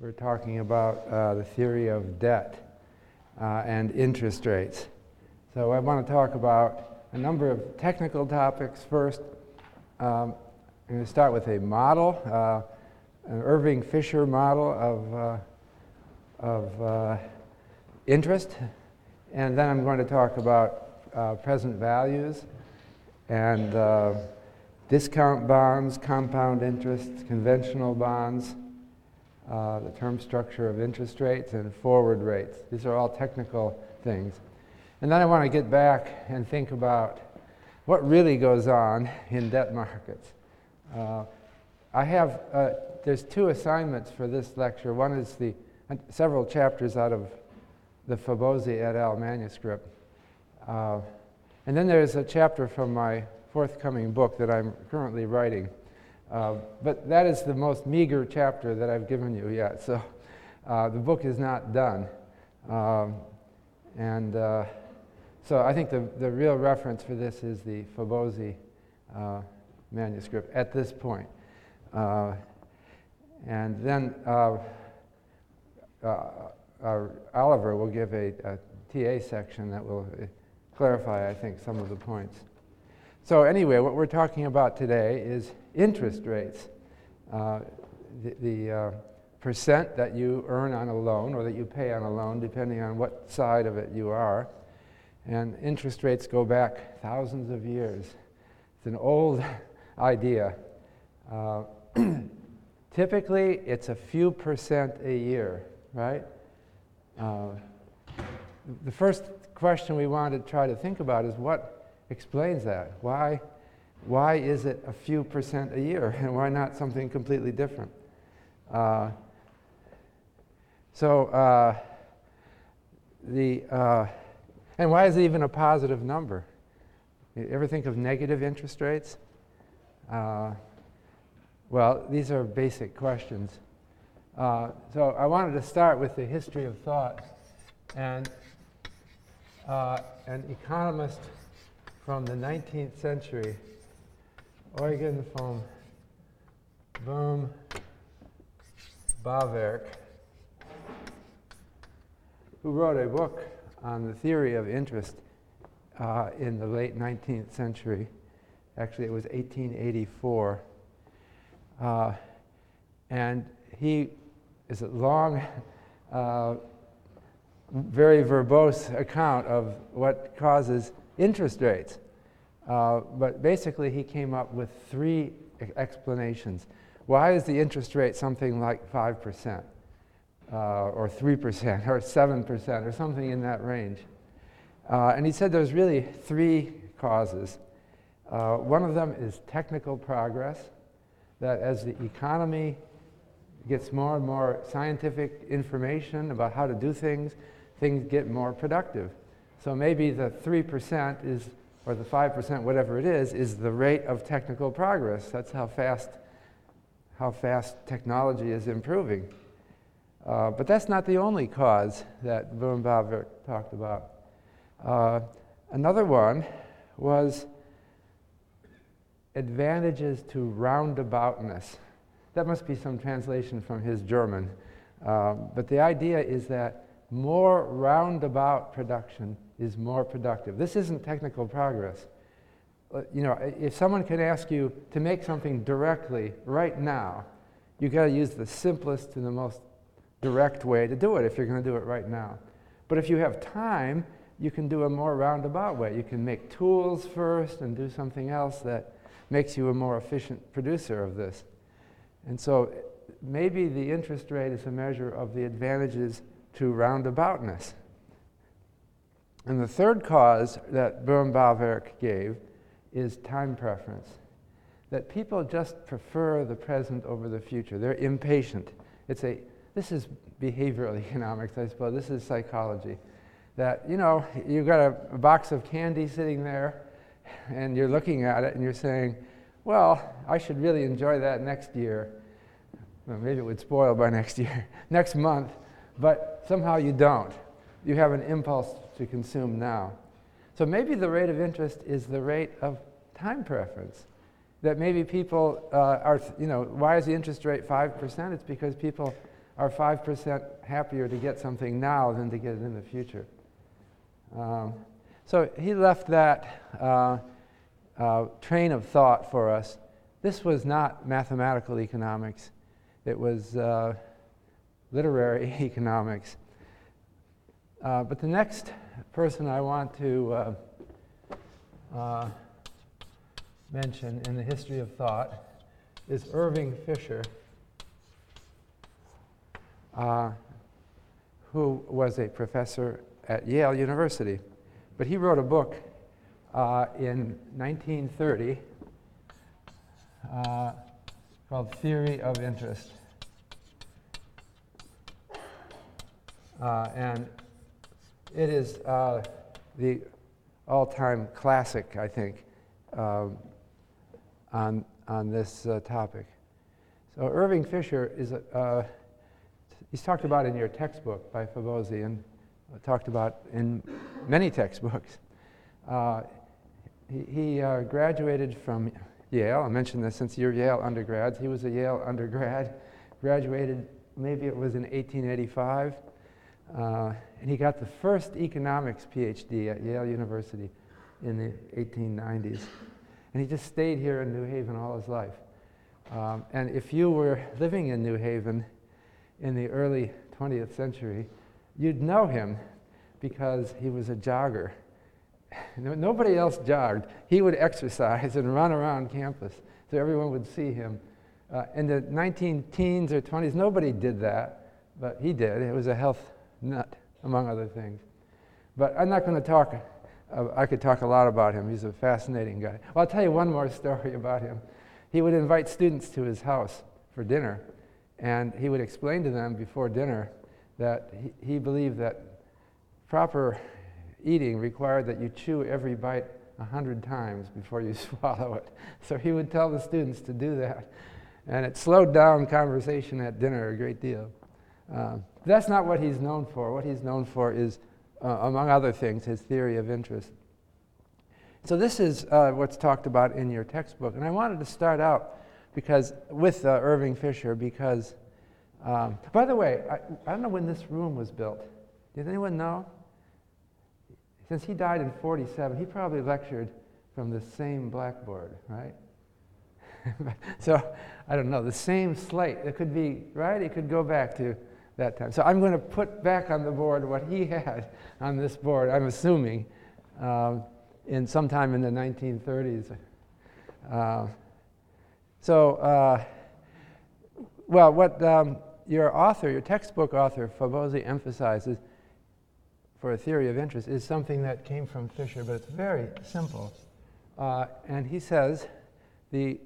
We're talking about uh, the theory of debt uh, and interest rates. So I want to talk about a number of technical topics first. Um, I'm going to start with a model, uh, an Irving Fisher model of, uh, of uh, interest. And then I'm going to talk about uh, present values and discount bonds, compound interest, conventional bonds, uh, the term structure of interest rates and forward rates. These are all technical things. And then I want to get back and think about what really goes on in debt markets. Uh, I have, uh, there's two assignments for this lecture. One is the several chapters out of the Fabozzi et al. manuscript. Uh, and then there's a chapter from my forthcoming book that I'm currently writing. Uh, but that is the most meager chapter that I've given you yet. So uh, the book is not done. Um, and uh, so I think the, the real reference for this is the Fabozzi uh, manuscript at this point. Uh, and then Oliver will give a, a TA section that will clarify, I think, some of the points. So, anyway, what we're talking about today is interest rates. Uh, the, the uh, percent that you earn on a loan or that you pay on a loan, depending on what side of it you are. And interest rates go back thousands of years. It's an old idea. Uh, typically, it's a few percent a year, right? Uh, the first question we want to try to think about is what explains that? Why? why is it a few percent a year and why not something completely different? Uh, so, uh, the, uh, and why is it even a positive number? You ever think of negative interest rates? Uh, well, these are basic questions. Uh, so, I wanted to start with the history of thought. And uh, an economist from the 19th century Eugen von Boom Bawerk, who wrote a book on the theory of interest uh, in the late 19th century. Actually, it was 1884. Uh, and he is a long, uh, very verbose account of what causes interest rates. Uh, but basically, he came up with three explanations. Why is the interest rate something like 5%, uh, or 3%, or 7%, or something in that range? Uh, and he said there's really three causes. Uh, one of them is technical progress, that as the economy gets more and more scientific information about how to do things, things get more productive. So maybe the 3% is or the 5%, whatever it is, is the rate of technical progress. That's how fast, how fast technology is improving. Uh, but that's not the only cause that Bohm-Bawerk talked about. Uh, another one was advantages to roundaboutness. That must be some translation from his German. Uh, but the idea is that more roundabout production is more productive. This isn't technical progress. Uh, you know, if someone can ask you to make something directly right now, you've got to use the simplest and the most direct way to do it if you're going to do it right now. But if you have time, you can do a more roundabout way. You can make tools first and do something else that makes you a more efficient producer of this. And so maybe the interest rate is a measure of the advantages to roundaboutness. And the third cause that Bohm-Bawerk gave is time preference. That people just prefer the present over the future. They're impatient. It's a, this is behavioral economics, I suppose. This is psychology. That, you know, you've got a, a box of candy sitting there, and you're looking at it and you're saying, well, I should really enjoy that next year. Well, maybe it would spoil by next year, next month, but somehow you don't. You have an impulse to consume now. So maybe the rate of interest is the rate of time preference. That maybe people uh, are, you know, why is the interest rate 5%? It's because people are 5% happier to get something now than to get it in the future. Um, so he left that uh, uh, train of thought for us. This was not mathematical economics, it was uh, literary economics. Uh, but the next person I want to uh, uh, mention in the history of thought is Irving Fisher, uh, who was a professor at Yale University. But he wrote a book uh, in 1930 uh, called Theory of Interest. Uh, and it is uh, the all time classic, I think, um, on, on this uh, topic. So, Irving Fisher is, uh, he's talked about in your textbook by Fabozzi and talked about in many textbooks. Uh, he, he uh, graduated from Yale. I mentioned this since you're Yale undergrads. He was a Yale undergrad, graduated, maybe it was in 1885. And he got the first economics PhD at Yale University in the 1890s. And he just stayed here in New Haven all his life. Um, and if you were living in New Haven in the early 20th century, you'd know him because he was a jogger. Nobody else jogged. He would exercise and run around campus so everyone would see him. Uh, in the 19 teens or 20s, nobody did that, but he did. It was a health nut, among other things. But I'm not going to talk. Uh, I could talk a lot about him. He's a fascinating guy. Well, I'll tell you one more story about him. He would invite students to his house for dinner, and he would explain to them before dinner that he, he believed that proper eating required that you chew every bite a hundred times before you swallow it. So he would tell the students to do that. And it slowed down conversation at dinner a great deal. Uh, that's not what he's known for. What he's known for is, uh, among other things, his theory of interest. So this is uh, what's talked about in your textbook. And I wanted to start out because with uh, Irving Fisher because, um, by the way, I, I don't know when this room was built. Does anyone know? Since he died in 47, he probably lectured from the same blackboard, right? so I don't know, the same slate. It could be, right? It could go back to that time. So I'm going to put back on the board what he had on this board, I'm assuming, um, in sometime in the 1930s. Uh, so, uh, well, what um, your author, your textbook author, Fabozzi, emphasizes for a theory of interest is something that came from Fisher, but it's very simple. Uh, and he says the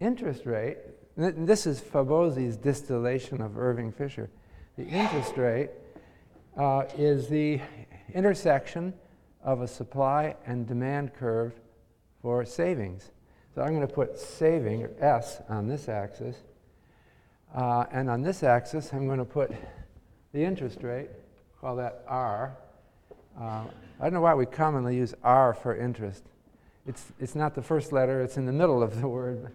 interest rate, this is Fabozzi's distillation of Irving Fisher, the interest rate uh, is the intersection of a supply and demand curve for savings. So I'm going to put saving, or S, on this axis. Uh, and on this axis, I'm going to put the interest rate, call that R, uh, I don't know why we commonly use R for interest. It's, it's not the first letter, it's in the middle of the word.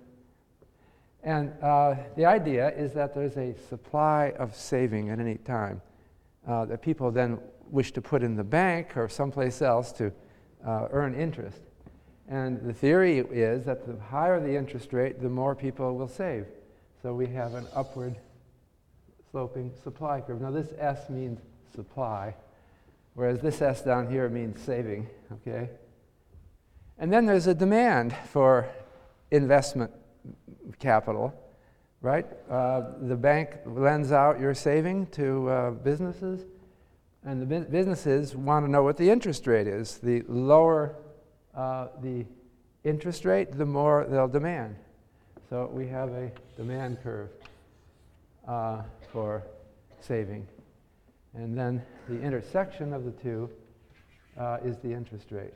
And uh, the idea is that there's a supply of saving at any time uh, that people then wish to put in the bank or someplace else to uh, earn interest. And the theory is that the higher the interest rate, the more people will save. So we have an upward sloping supply curve. Now, this S means supply. Whereas this S down here means saving, okay? And then there's a demand for investment capital, right? Uh, the bank lends out your saving to uh, businesses, and the bu- businesses want to know what the interest rate is. The lower uh, the interest rate, the more they'll demand. So we have a demand curve uh, for saving. And then the intersection of the two uh, is the interest rate.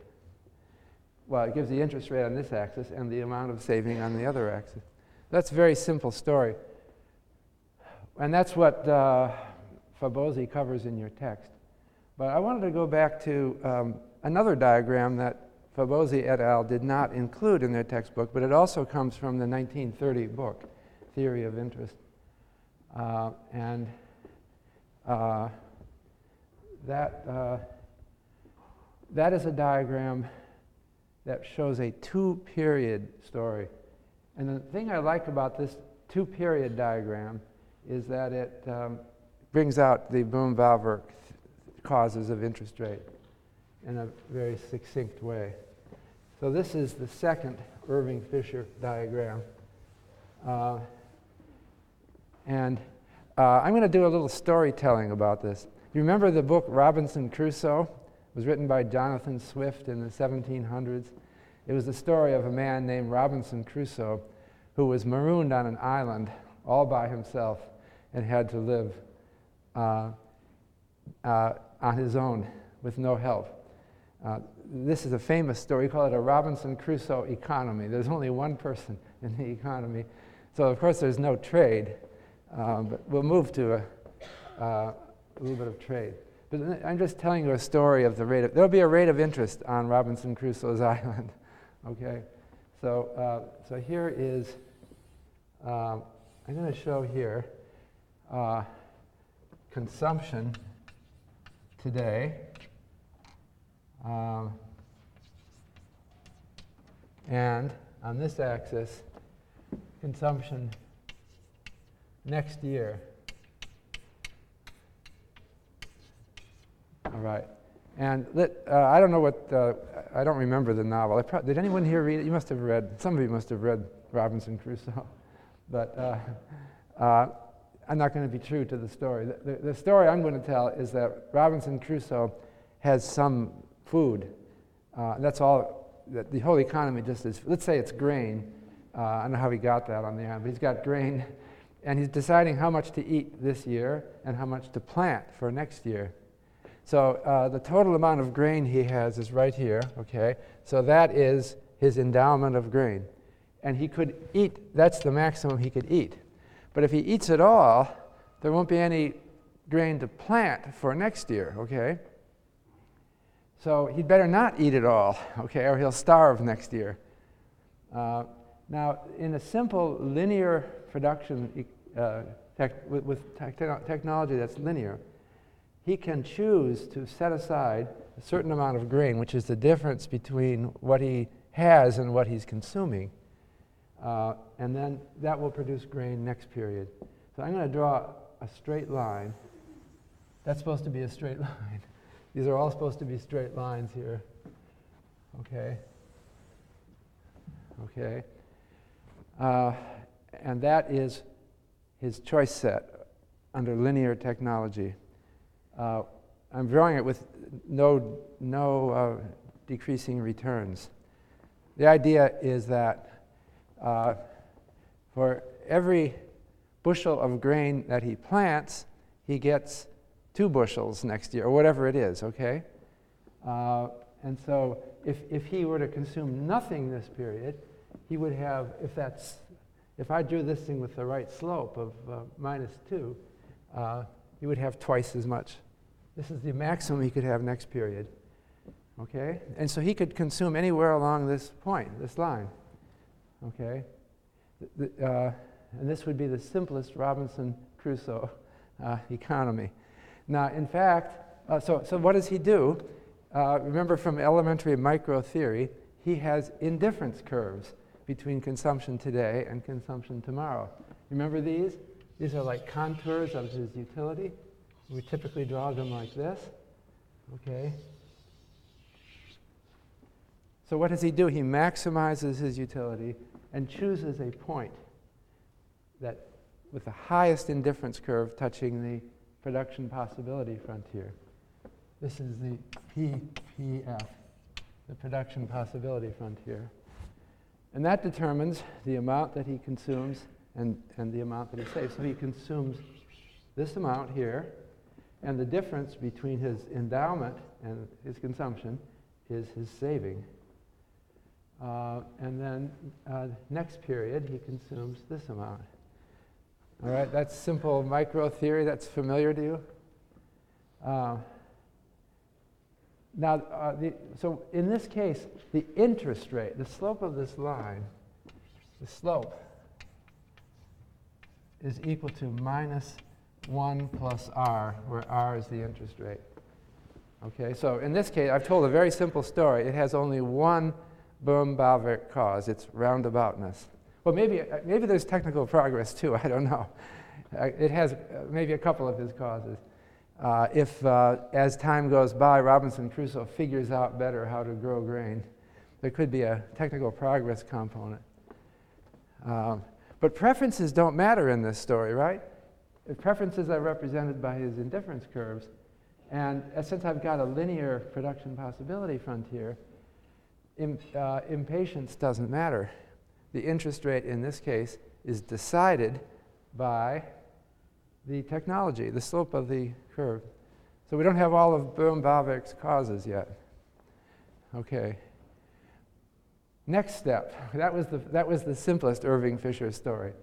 Well, it gives the interest rate on this axis and the amount of saving on the other axis. That's a very simple story. And that's what uh, Fabozzi covers in your text. But I wanted to go back to um, another diagram that Fabozzi et al. did not include in their textbook, but it also comes from the 1930 book, Theory of Interest. Uh, and uh, that, uh, that is a diagram that shows a two period story. And the thing I like about this two period diagram is that it um, brings out the Bohm-Bawerk causes of interest rate in a very succinct way. So this is the second Irving Fisher diagram. Uh, and uh, I'm going to do a little storytelling about this. You remember the book Robinson Crusoe? It was written by Jonathan Swift in the 1700s. It was the story of a man named Robinson Crusoe who was marooned on an island all by himself and had to live uh, uh, on his own with no help. Uh, this is a famous story. We call it a Robinson Crusoe economy. There's only one person in the economy. So, of course, there's no trade. Um, but we'll move to a, uh, a, little bit of trade. But I'm just telling you a story of the rate of, there'll be a rate of interest on Robinson Crusoe's island. okay? So, uh, so here is, um, I'm going to show here uh, consumption today. Um, and on this axis, consumption next year. All right. And uh, I don't know what, uh, I don't remember the novel. Pro- did anyone here read it? You must have read, some of you must have read Robinson Crusoe. but uh, uh, I'm not going to be true to the story. The, the, the, story I'm going to tell is that Robinson Crusoe has some food. Uh, that's all, that the whole economy just is, let's say it's grain. Uh, I don't know how he got that on the island, but he's got grain and he's deciding how much to eat this year and how much to plant for next year. So uh, the total amount of grain he has is right here, okay? So that is his endowment of grain. And he could eat, that's the maximum he could eat. But if he eats it all, there won't be any grain to plant for next year, okay? So he'd better not eat it all, okay, or he'll starve next year. Uh, now, in a simple linear production uh, tech, with, with technology that's linear, he can choose to set aside a certain amount of grain, which is the difference between what he has and what he's consuming. Uh, and then that will produce grain next period. So I'm going to draw a straight line. That's supposed to be a straight line. These are all supposed to be straight lines here. Okay? Okay? Uh, and that is his choice set under linear technology. Uh, I'm drawing it with no, no uh, decreasing returns. The idea is that uh, for every bushel of grain that he plants, he gets two bushels next year, or whatever it is, okay? Uh, and so if, if he were to consume nothing this period, he would have, if that's if I drew this thing with the right slope of uh, minus 2, uh, you would have twice as much. This is the maximum he could have next period. Okay? And so he could consume anywhere along this point, this line. Okay? The, the, uh, and this would be the simplest Robinson Crusoe uh, economy. Now, in fact, uh, so, so what does he do? Uh, remember from elementary micro theory, he has indifference curves between consumption today and consumption tomorrow. Remember these? These are like contours of his utility. We typically draw them like this. Okay? So what does he do? He maximizes his utility and chooses a point that with the highest indifference curve touching the production possibility frontier. This is the PPF, the production possibility frontier. And that determines the amount that he consumes and, and the amount that he saves. So he consumes this amount here, and the difference between his endowment and his consumption is his saving. Uh, and then uh, next period, he consumes this amount. All right, that's simple micro theory that's familiar to you. Uh, now, uh, the, so in this case, the interest rate, the slope of this line, the slope is equal to minus 1 plus r, where r is the interest rate. Okay, so in this case, I've told a very simple story. It has only one Bohm-Bawerk cause. It's roundaboutness. Well, maybe, uh, maybe there's technical progress too. I don't know. Uh, it has uh, maybe a couple of his causes. If, as time goes by, Robinson Crusoe figures out better how to grow grain, there could be a technical progress component. Um, but preferences don't matter in this story, right? Preferences are represented by his indifference curves. And uh, since I've got a linear production possibility frontier, Im, uh, impatience doesn't matter. The interest rate in this case is decided by the technology, the slope of the curve. So we don't have all of Bohm-Bawerk's causes yet. Okay. Next step. That was, the, that was the simplest Irving Fisher story.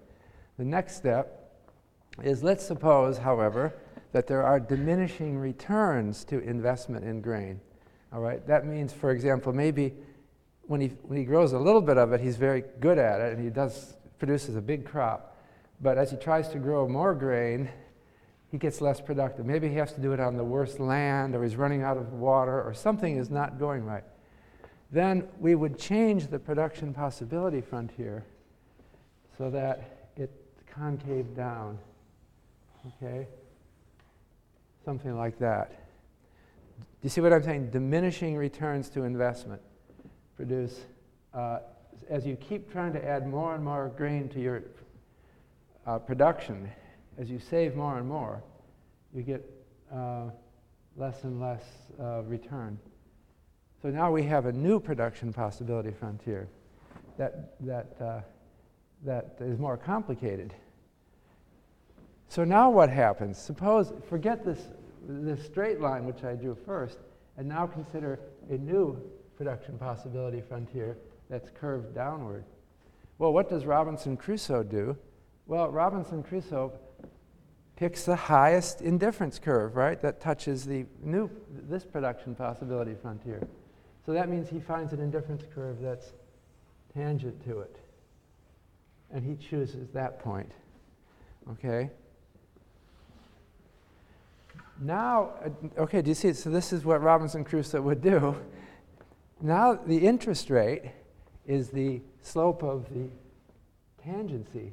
The next step is let's suppose, however, that there are diminishing returns to investment in grain. All right? That means, for example, maybe when he, when he grows a little bit of it, he's very good at it and he does, produces a big crop. But as he tries to grow more grain, he gets less productive. Maybe he has to do it on the worst land or he's running out of water or something is not going right. Then we would change the production possibility frontier so that it concave down. Okay? Something like that. Do you see what I'm saying? Diminishing returns to investment produce, uh, as you keep trying to add more and more grain to your uh, production, as you save more and more, you get uh, less and less uh, return. So now we have a new production possibility frontier that, that, uh, that is more complicated. So now what happens? Suppose, forget this, this straight line which I drew first, and now consider a new production possibility frontier that's curved downward. Well, what does Robinson Crusoe do? Well, Robinson Crusoe picks the highest indifference curve, right, that touches the new, this production possibility frontier. So that means he finds an indifference curve that's tangent to it. And he chooses that point. Okay? Now, uh, okay, do you see? So this is what Robinson Crusoe would do. Now the interest rate is the slope of the tangency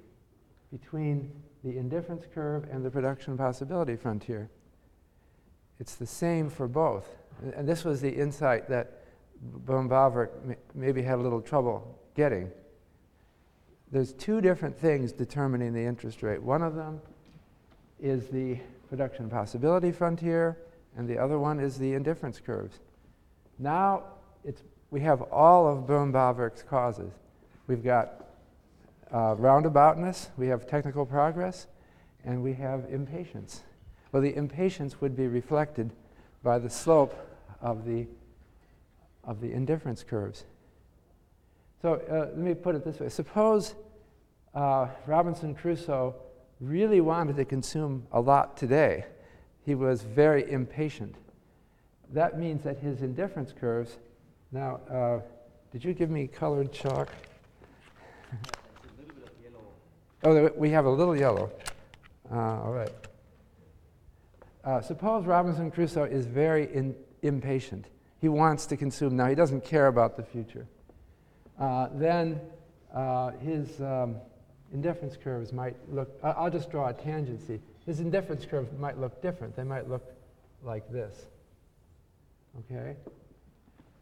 between the indifference curve and the production possibility frontier. It's the same for both. And this was the insight that Bohm-Bawerk maybe had a little trouble getting. There's two different things determining the interest rate. One of them is the production possibility frontier, and the other one is the indifference curves. Now it's, we have all of Bohm-Bawerk's causes. We've got uh, roundaboutness, we have technical progress, and we have impatience. Well, the impatience would be reflected by the slope of the, of the indifference curves. So uh, let me put it this way. Suppose uh, Robinson Crusoe really wanted to consume a lot today. He was very impatient. That means that his indifference curves now, uh, did you give me colored chalk? oh, we have a little yellow. Uh, all right. Uh, suppose Robinson Crusoe is very in, impatient. He wants to consume now. He doesn't care about the future. Uh, then uh, his um, indifference curves might look, I'll just draw a tangency. His indifference curves might look different. They might look like this. Okay?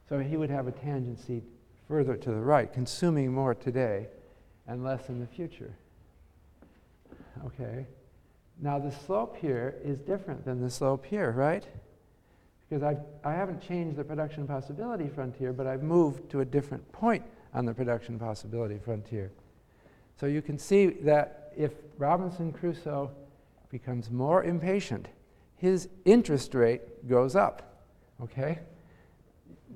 So he would have a tangency further to the right, consuming more today and less in the future. Okay? Now the slope here is different than the slope here, right? Because I've, I haven't changed the production possibility frontier, but I've moved to a different point on the production possibility frontier. So you can see that if Robinson Crusoe becomes more impatient, his interest rate goes up. Okay?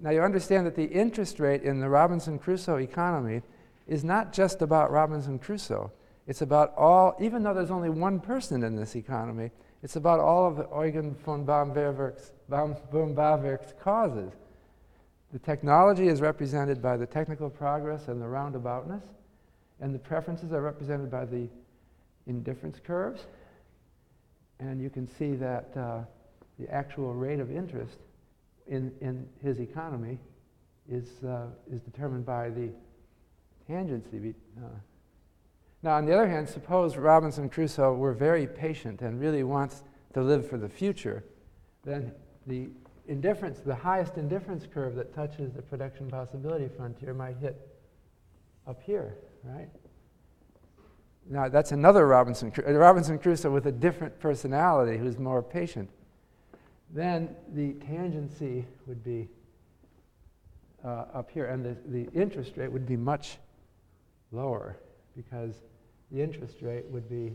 Now, you understand that the interest rate in the Robinson Crusoe economy is not just about Robinson Crusoe. It's about all, even though there's only one person in this economy, it's about all of the Eugen von Bohm-Bawerk's, Bohm-Bawerk's causes. The technology is represented by the technical progress and the roundaboutness, and the preferences are represented by the indifference curves. and you can see that uh, the actual rate of interest in, in his economy is, uh, is determined by the tangency. Uh. Now, on the other hand, suppose Robinson Crusoe were very patient and really wants to live for the future, then the indifference, the highest indifference curve that touches the production possibility frontier might hit up here, right? Now, that's another Robinson, Robinson Crusoe with a different personality who's more patient. Then the tangency would be uh, up here, and the, the interest rate would be much lower because the interest rate would be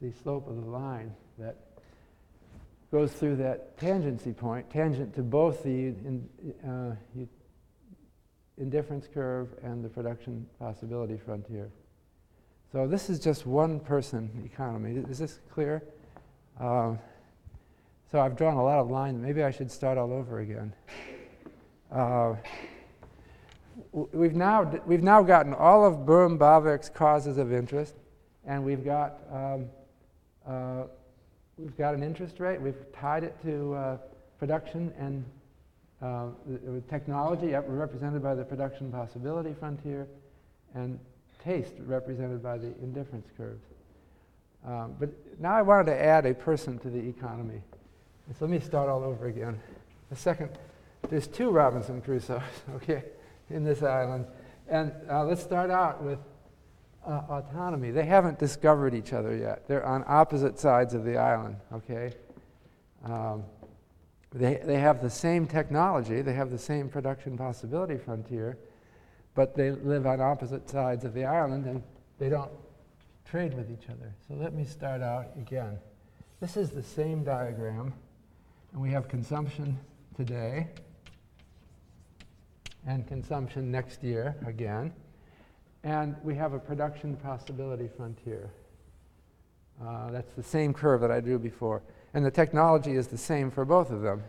the slope of the line that goes through that tangency point, tangent to both the in, uh, indifference curve and the production possibility frontier. So this is just one person economy. Is this clear? Um, so I've drawn a lot of lines. Maybe I should start all over again. Uh, we've, now, we've now gotten all of Bohm-Bawerk's causes of interest, and we've got, um, uh, we've got an interest rate. We've tied it to uh, production and uh, technology, represented by the production possibility frontier, and taste represented by the indifference curves. Um, but now I wanted to add a person to the economy. So let me start all over again. The second, there's two Robinson Crusoes, okay, in this island. And uh, let's start out with uh, autonomy. They haven't discovered each other yet. They're on opposite sides of the island, okay? Um, they, they have the same technology, they have the same production possibility frontier, but they live on opposite sides of the island and they don't trade with each other. So let me start out again. This is the same diagram, and we have consumption today and consumption next year again. And we have a production possibility frontier. Uh, that's the same curve that I drew before. And the technology is the same for both of them.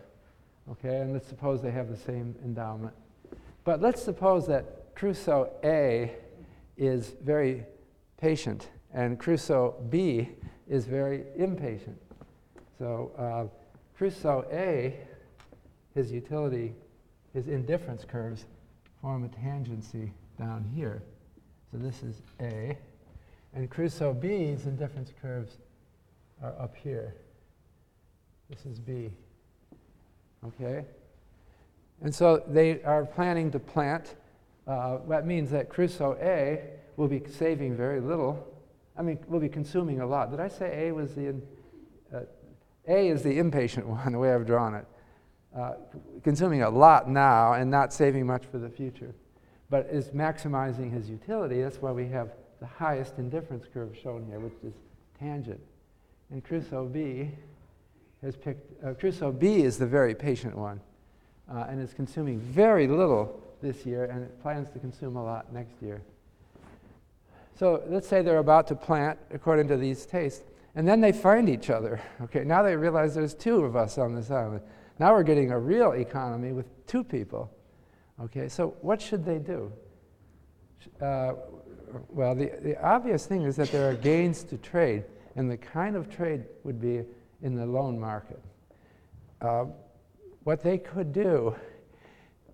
Okay, and let's suppose they have the same endowment. But let's suppose that Crusoe A is very patient, and Crusoe B is very impatient. So uh, Crusoe A, his utility, his indifference curves form a tangency down here. So this is A. And Crusoe B's indifference curves are up here. This is B. Okay? And so they are planning to plant uh, that means that Crusoe A will be saving very little. I mean, will be consuming a lot. Did I say A was the, in, uh, A is the impatient one, the way I've drawn it. Uh, consuming a lot now and not saving much for the future, but is maximizing his utility. That's why we have the highest indifference curve shown here, which is tangent. And Crusoe B has picked, uh, Crusoe B is the very patient one uh, and is consuming very little this year and plans to consume a lot next year. So let's say they're about to plant according to these tastes, and then they find each other. Okay, now they realize there's two of us on this island. Now we're getting a real economy with two people. Okay, so what should they do? Uh, well, the, the obvious thing is that there are gains to trade, and the kind of trade would be in the loan market. Uh, what they could do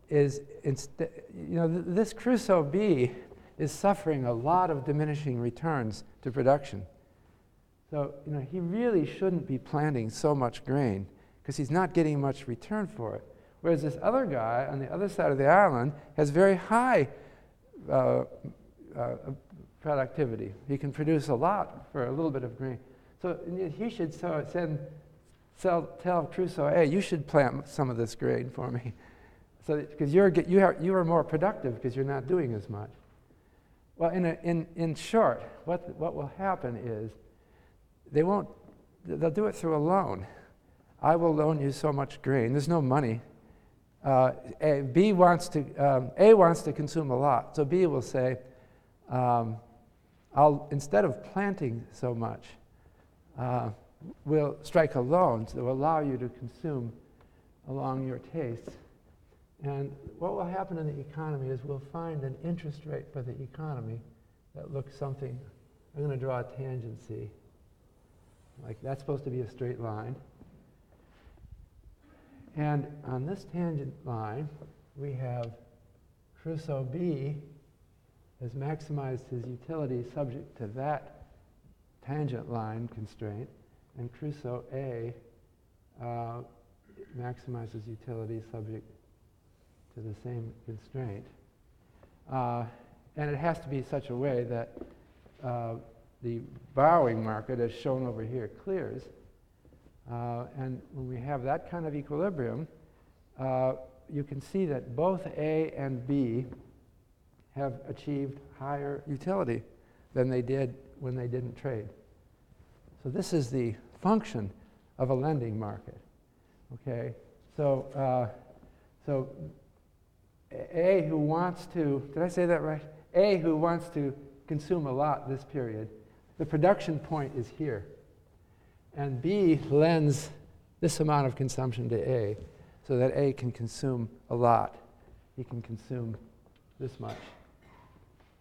is, inst- you know, th- this Crusoe B is suffering a lot of diminishing returns to production. So, you know, he really shouldn't be planting so much grain because he's not getting much return for it. Whereas this other guy on the other side of the island has very high uh, uh, productivity. He can produce a lot for a little bit of grain. So he should send, sell, tell Crusoe, hey, you should plant some of this grain for me. So, because you're, you, you are more productive because you're not doing as much. Well, in, a, in, in short, what, what will happen is they won't, they'll do it through a loan. I will loan you so much grain. There's no money. Uh, a, B wants to, um, A wants to consume a lot. So B will say, um, I'll, instead of planting so much, uh, we'll strike a loan that will allow you to consume along your tastes. And what will happen in the economy is we'll find an interest rate for the economy that looks something. I'm going to draw a tangency like that's supposed to be a straight line. And on this tangent line, we have Crusoe B has maximized his utility subject to that tangent line constraint, and Crusoe A uh, maximizes utility subject to the same constraint. Uh, and it has to be such a way that uh, the borrowing market, as shown over here, clears. Uh, and when we have that kind of equilibrium, uh, you can see that both A and B have achieved higher utility than they did when they didn't trade. So this is the function of a lending market. Okay, so uh, so A who wants to did I say that right? A who wants to consume a lot this period, the production point is here, and B lends this amount of consumption to A, so that A can consume a lot. He can consume this much.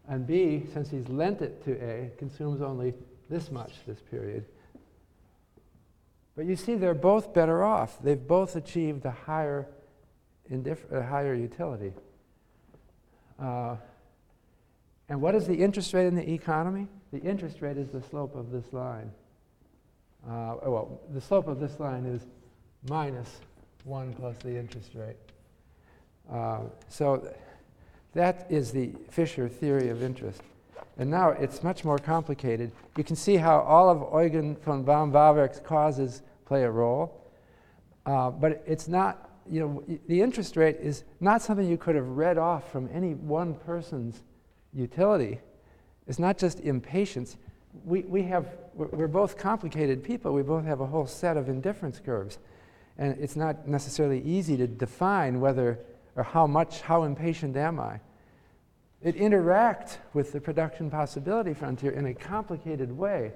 And B, since he's lent it to A, consumes only this much this period. But you see, they're both better off. They've both achieved a higher, indif- a higher utility. Uh, and what is the interest rate in the economy? The interest rate is the slope of this line. Uh, well, the slope of this line is minus 1 plus the interest rate. Uh, so that is the Fisher theory of interest. And now it's much more complicated. You can see how all of Eugen von Bohm-Bawerk's causes play a role. Uh, but it's not, you know, the interest rate is not something you could have read off from any one person's utility. It's not just impatience. We, we have, we're both complicated people. We both have a whole set of indifference curves. And it's not necessarily easy to define whether or how much, how impatient am I? It interacts with the production possibility frontier in a complicated way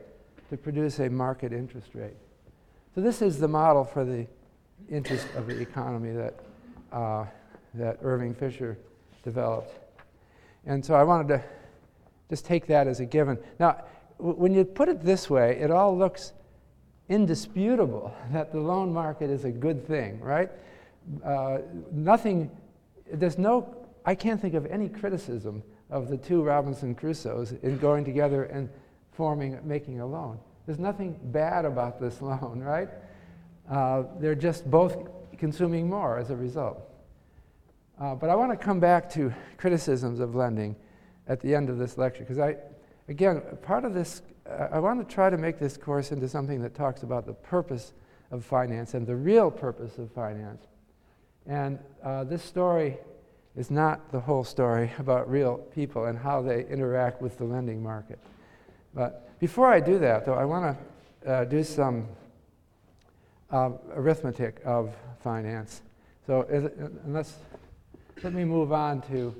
to produce a market interest rate. So this is the model for the interest of the economy that, uh, that Irving Fisher developed. And so I wanted to just take that as a given. Now, when you put it this way, it all looks indisputable that the loan market is a good thing, right? Uh, nothing there's no, I can't think of any criticism of the two Robinson Crusoes in going together and forming, making a loan. There's nothing bad about this loan, right? Uh, they're just both consuming more as a result. Uh, but I want to come back to criticisms of lending at the end of this lecture because I, again, part of this, uh, I want to try to make this course into something that talks about the purpose of finance and the real purpose of finance. And uh, this story is not the whole story about real people and how they interact with the lending market. But before I do that, though, I want to uh, do some uh, arithmetic of finance. So it, unless, let me move on to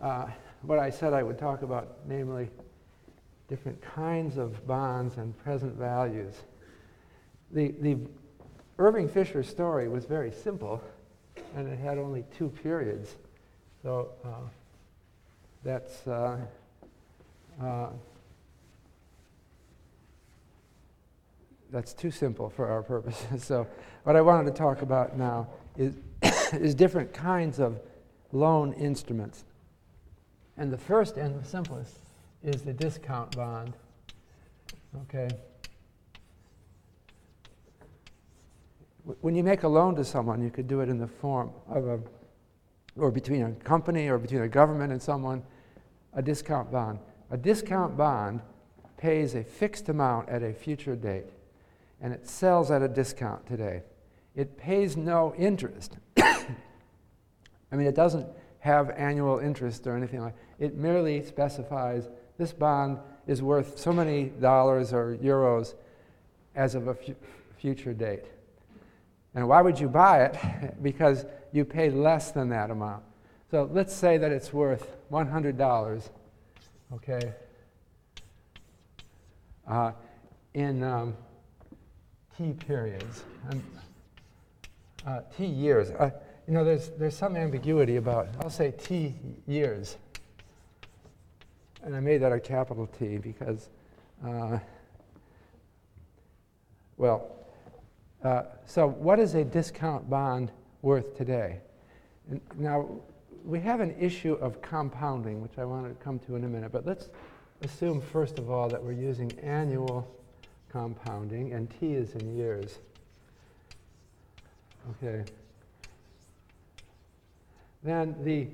uh, what I said I would talk about, namely different kinds of bonds and present values. The, the Irving Fisher story was very simple and it had only two periods. So uh, that's uh, uh, that's too simple for our purposes. so what I wanted to talk about now is is different kinds of loan instruments. And the first and the simplest is the discount bond. Okay. when you make a loan to someone, you could do it in the form of a, or between a company or between a government and someone, a discount bond. A discount bond pays a fixed amount at a future date, and it sells at a discount today. It pays no interest. I mean, it doesn't have annual interest or anything like it merely specifies this bond is worth so many dollars or euros as of a future date. And why would you buy it? because you pay less than that amount. So let's say that it's worth $100, okay, uh, in um, T periods, uh, T years. Uh, you know, there's, there's some ambiguity about, I'll say T years. And I made that a capital T because uh, Well, uh, so what is a discount bond worth today? And now, we have an issue of compounding, which I want to come to in a minute, but let's assume, first of all, that we're using annual compounding, and t is in years. Okay. Then the,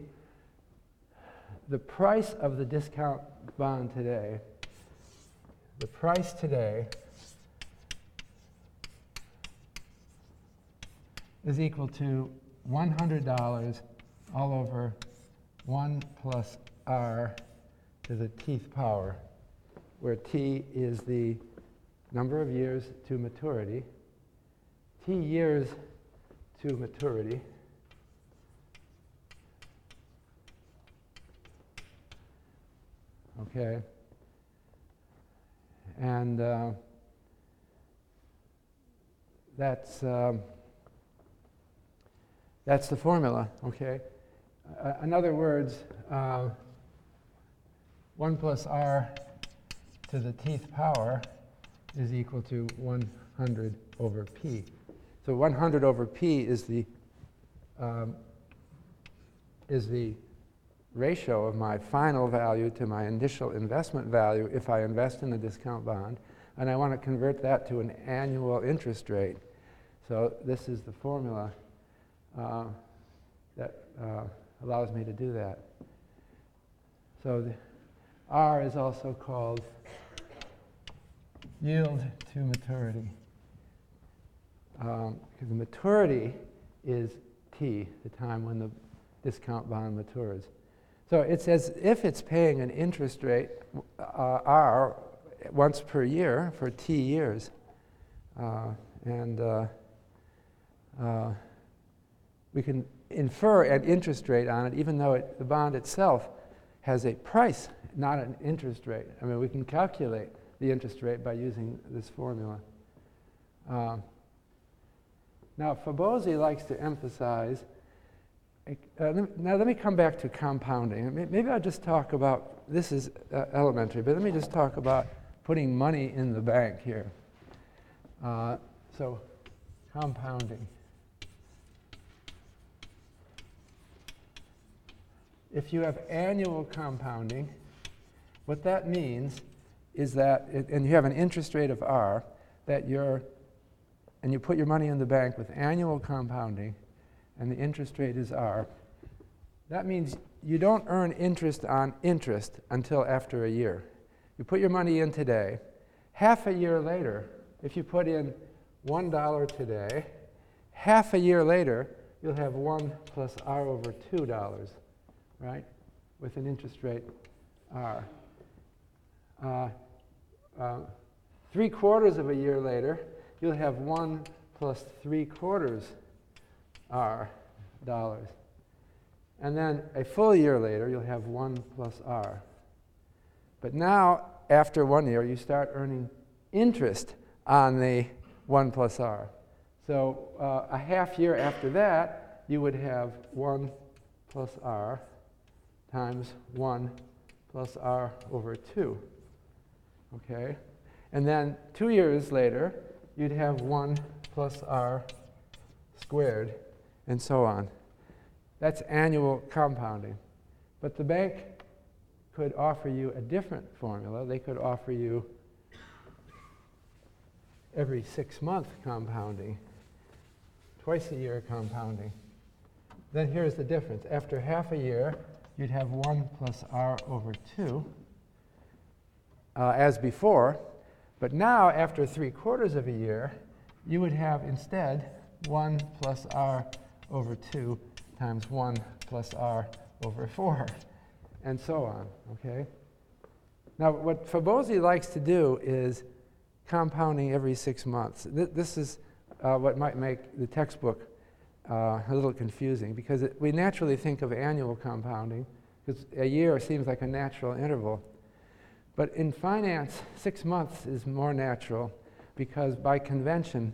the price of the discount bond today, the price today is equal to $100 all over 1 plus r to the tth power, where t is the number of years to maturity, t years to maturity, okay, and uh, that's um, that's the formula, okay? Uh, in other words, uh, 1 plus r to the tth power is equal to 100 over p. So 100 over p is the, um, is the ratio of my final value to my initial investment value if I invest in the discount bond. And I want to convert that to an annual interest rate. So this is the formula uh, that uh, allows me to do that. So R is also called yield to maturity. Because um, the maturity is T, the time when the discount bond matures. So it's as if it's paying an interest rate, uh, R, once per year for T years. Uh, and uh, uh we can infer an interest rate on it, even though it, the bond itself has a price, not an interest rate. I mean, we can calculate the interest rate by using this formula. Um, now, Fabozzi likes to emphasize. Uh, now, let me come back to compounding. Maybe I'll just talk about this is uh, elementary, but let me just talk about putting money in the bank here. Uh, so, compounding. if you have annual compounding, what that means is that, it, and you have an interest rate of R, that you're, and you put your money in the bank with annual compounding, and the interest rate is R, that means you don't earn interest on interest until after a year. You put your money in today. Half a year later, if you put in $1 today, half a year later, you'll have 1 plus R over $2 right, with an interest rate R. Uh, uh, three quarters of a year later, you'll have 1 plus 3 quarters R dollars. And then a full year later, you'll have 1 plus R. But now, after one year, you start earning interest on the 1 plus R. So uh, a half year after that, you would have 1 plus R times 1 plus r over 2. Okay? And then two years later, you'd have 1 plus r squared, and so on. That's annual compounding. But the bank could offer you a different formula. They could offer you every six month compounding, twice a year compounding. Then here's the difference. After half a year, you'd have 1 plus r over 2 uh, as before. But now, after three quarters of a year, you would have instead 1 plus r over 2 times 1 plus r over 4, and so on, okay? Now, what Fabozzi likes to do is compounding every six months. Th this is uh, what might make the textbook uh, a little confusing because it, we naturally think of annual compounding because a year seems like a natural interval. But in finance, six months is more natural because by convention,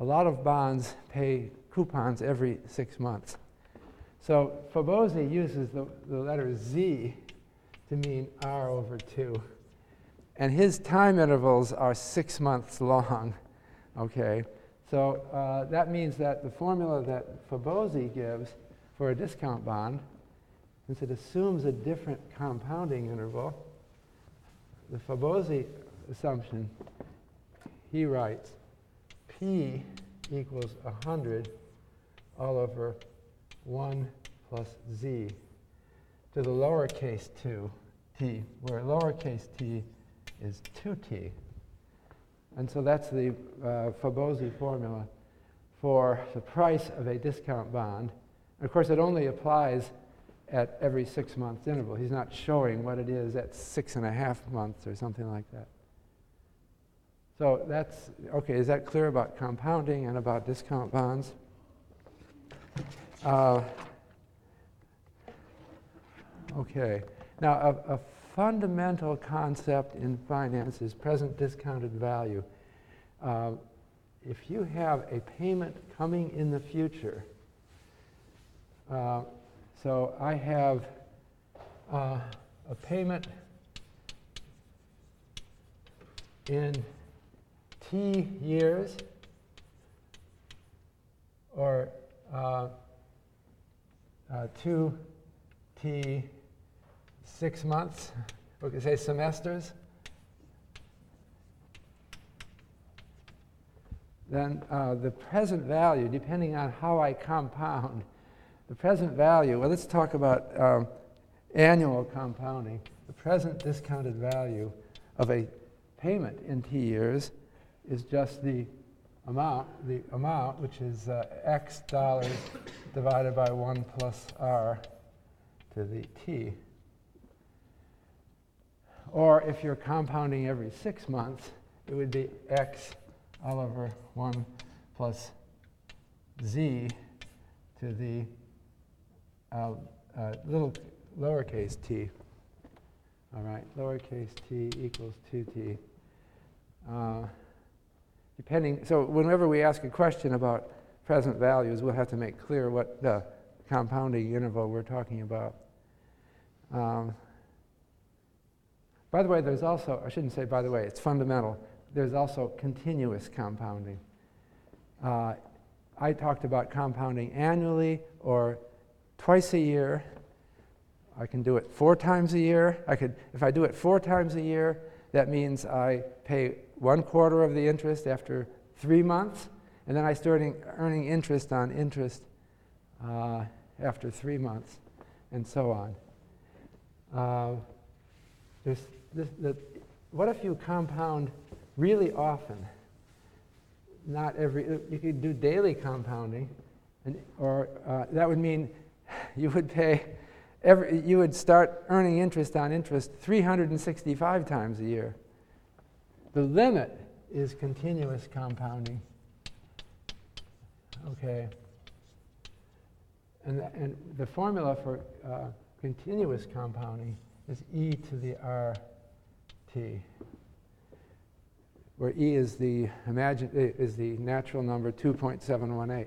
a lot of bonds pay coupons every six months. So Fabozzi uses the, the letter Z to mean R over 2. And his time intervals are six months long. Okay, so uh, that means that the formula that Fabozzi gives for a discount bond, since it assumes a different compounding interval, the Fabozzi assumption, he writes P equals 100 all over 1 plus z to the lowercase 2 t, where lowercase t is 2t. And so that's the uh, Fabozzi formula for the price of a discount bond. And of course, it only applies at every six month interval. He's not showing what it is at six and a half months or something like that. So that's, okay, is that clear about compounding and about discount bonds? Uh, okay, now a, a fundamental concept in finance is present discounted value. Uh, if you have a payment coming in the future, uh, so I have uh, a payment in T years or uh, uh, 2T six months, we could say semesters, then uh, the present value, depending on how I compound, the present value, well, let's talk about um, annual compounding. The present discounted value of a payment in T years is just the amount, the amount, which is uh, X dollars divided by 1 plus R to the T. Or if you're compounding every six months, it would be x all over 1 plus z to the uh, uh, little lowercase t. All right, lowercase t equals 2t. Depending, so whenever we ask a question about present values, we'll have to make clear what the compounding interval we're talking about. Um, by the way, there's also, I shouldn't say by the way, it's fundamental. There's also continuous compounding. Uh, I talked about compounding annually or twice a year. I can do it four times a year. I could, if I do it four times a year, that means I pay one quarter of the interest after three months, and then I start earning, interest on interest uh, after three months, and so on. Uh, this, the, what if you compound really often? Not every, you could do daily compounding, and, or uh, that would mean you would pay, every, you would start earning interest on interest 365 times a year. The limit is continuous compounding. Okay. And the, and the formula for uh, continuous compounding is e to the r t, where e is the imagine is the natural number 2.718.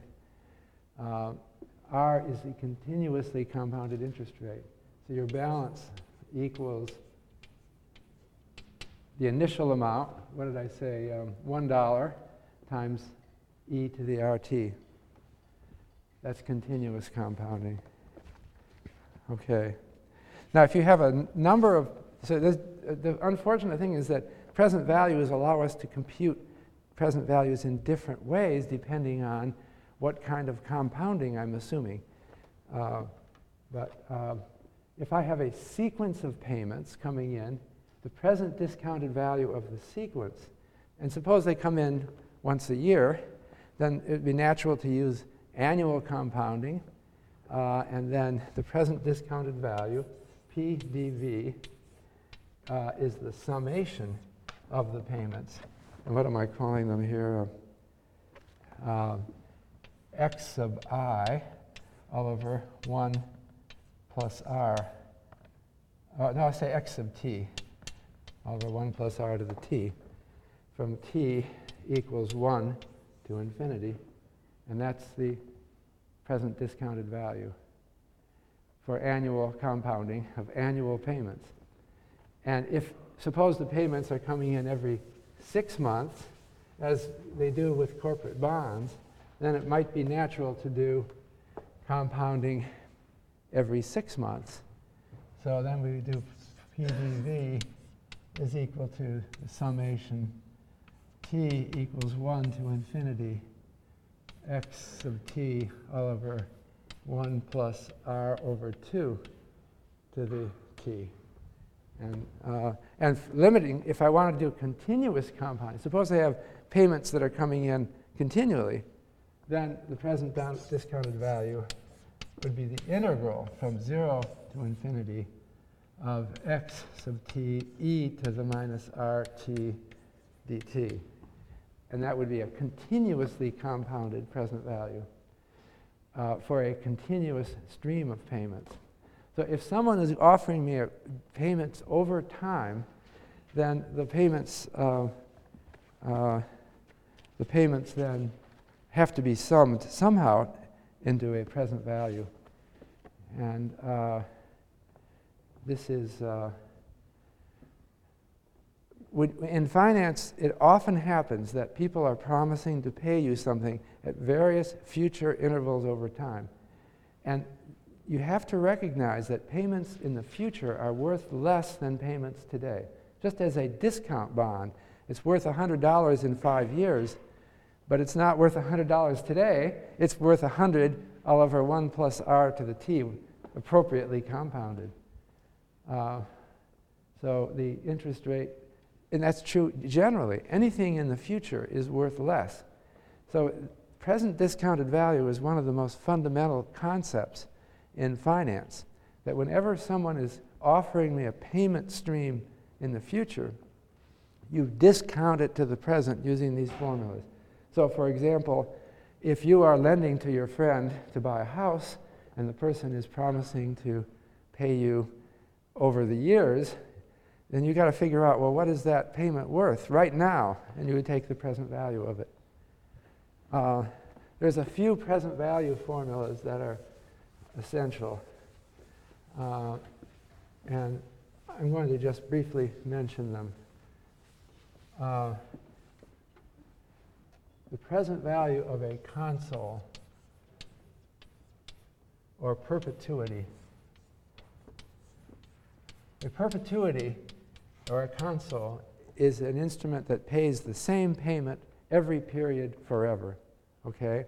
Uh, r is the continuously compounded interest rate. So your balance equals the initial amount, what did I say, um, $1 times e to the rt. That's continuous compounding. Okay. Now, if you have a number of, so the unfortunate thing is that present values allow us to compute present values in different ways depending on what kind of compounding I'm assuming. Uh, but uh, if I have a sequence of payments coming in, the present discounted value of the sequence, and suppose they come in once a year, then it would be natural to use annual compounding, uh, and then the present discounted value, PDV, uh, is the summation of the payments. And what am I calling them here? Uh, x sub i all over 1 plus r. Uh, no, I say x sub t over 1 plus r to the t from t equals 1 to infinity. And that's the present discounted value for annual compounding of annual payments. And if, suppose the payments are coming in every six months, as they do with corporate bonds, then it might be natural to do compounding every six months. So then we do PDV is equal to the summation t equals 1 to infinity x sub t all over 1 plus r over 2 to the t. And, uh, and limiting, if I want to do continuous compounding, suppose I have payments that are coming in continually, then the present discounted value would be the integral from 0 to infinity of x sub t e to the minus rt dt. And that would be a continuously compounded present value uh, for a continuous stream of payments. So if someone is offering me payments over time, then the payments, uh, uh, the payments then have to be summed somehow into a present value. And uh, this is, uh, in finance, it often happens that people are promising to pay you something at various future intervals over time. And you have to recognize that payments in the future are worth less than payments today. Just as a discount bond, it's worth $100 in five years, but it's not worth $100 today. It's worth 100 all over 1 plus r to the t, appropriately compounded. Uh, so the interest rate, and that's true generally, anything in the future is worth less. So present discounted value is one of the most fundamental concepts in finance. That whenever someone is offering me a payment stream in the future, you discount it to the present using these formulas. So, for example, if you are lending to your friend to buy a house and the person is promising to pay you over the years, then you got to figure out well, what is that payment worth right now? And you would take the present value of it. Uh, there's a few present value formulas that are essential. Uh, and I'm going to just briefly mention them. Uh, the present value of a consol or perpetuity. A perpetuity or a consol is an instrument that pays the same payment every period forever. Okay?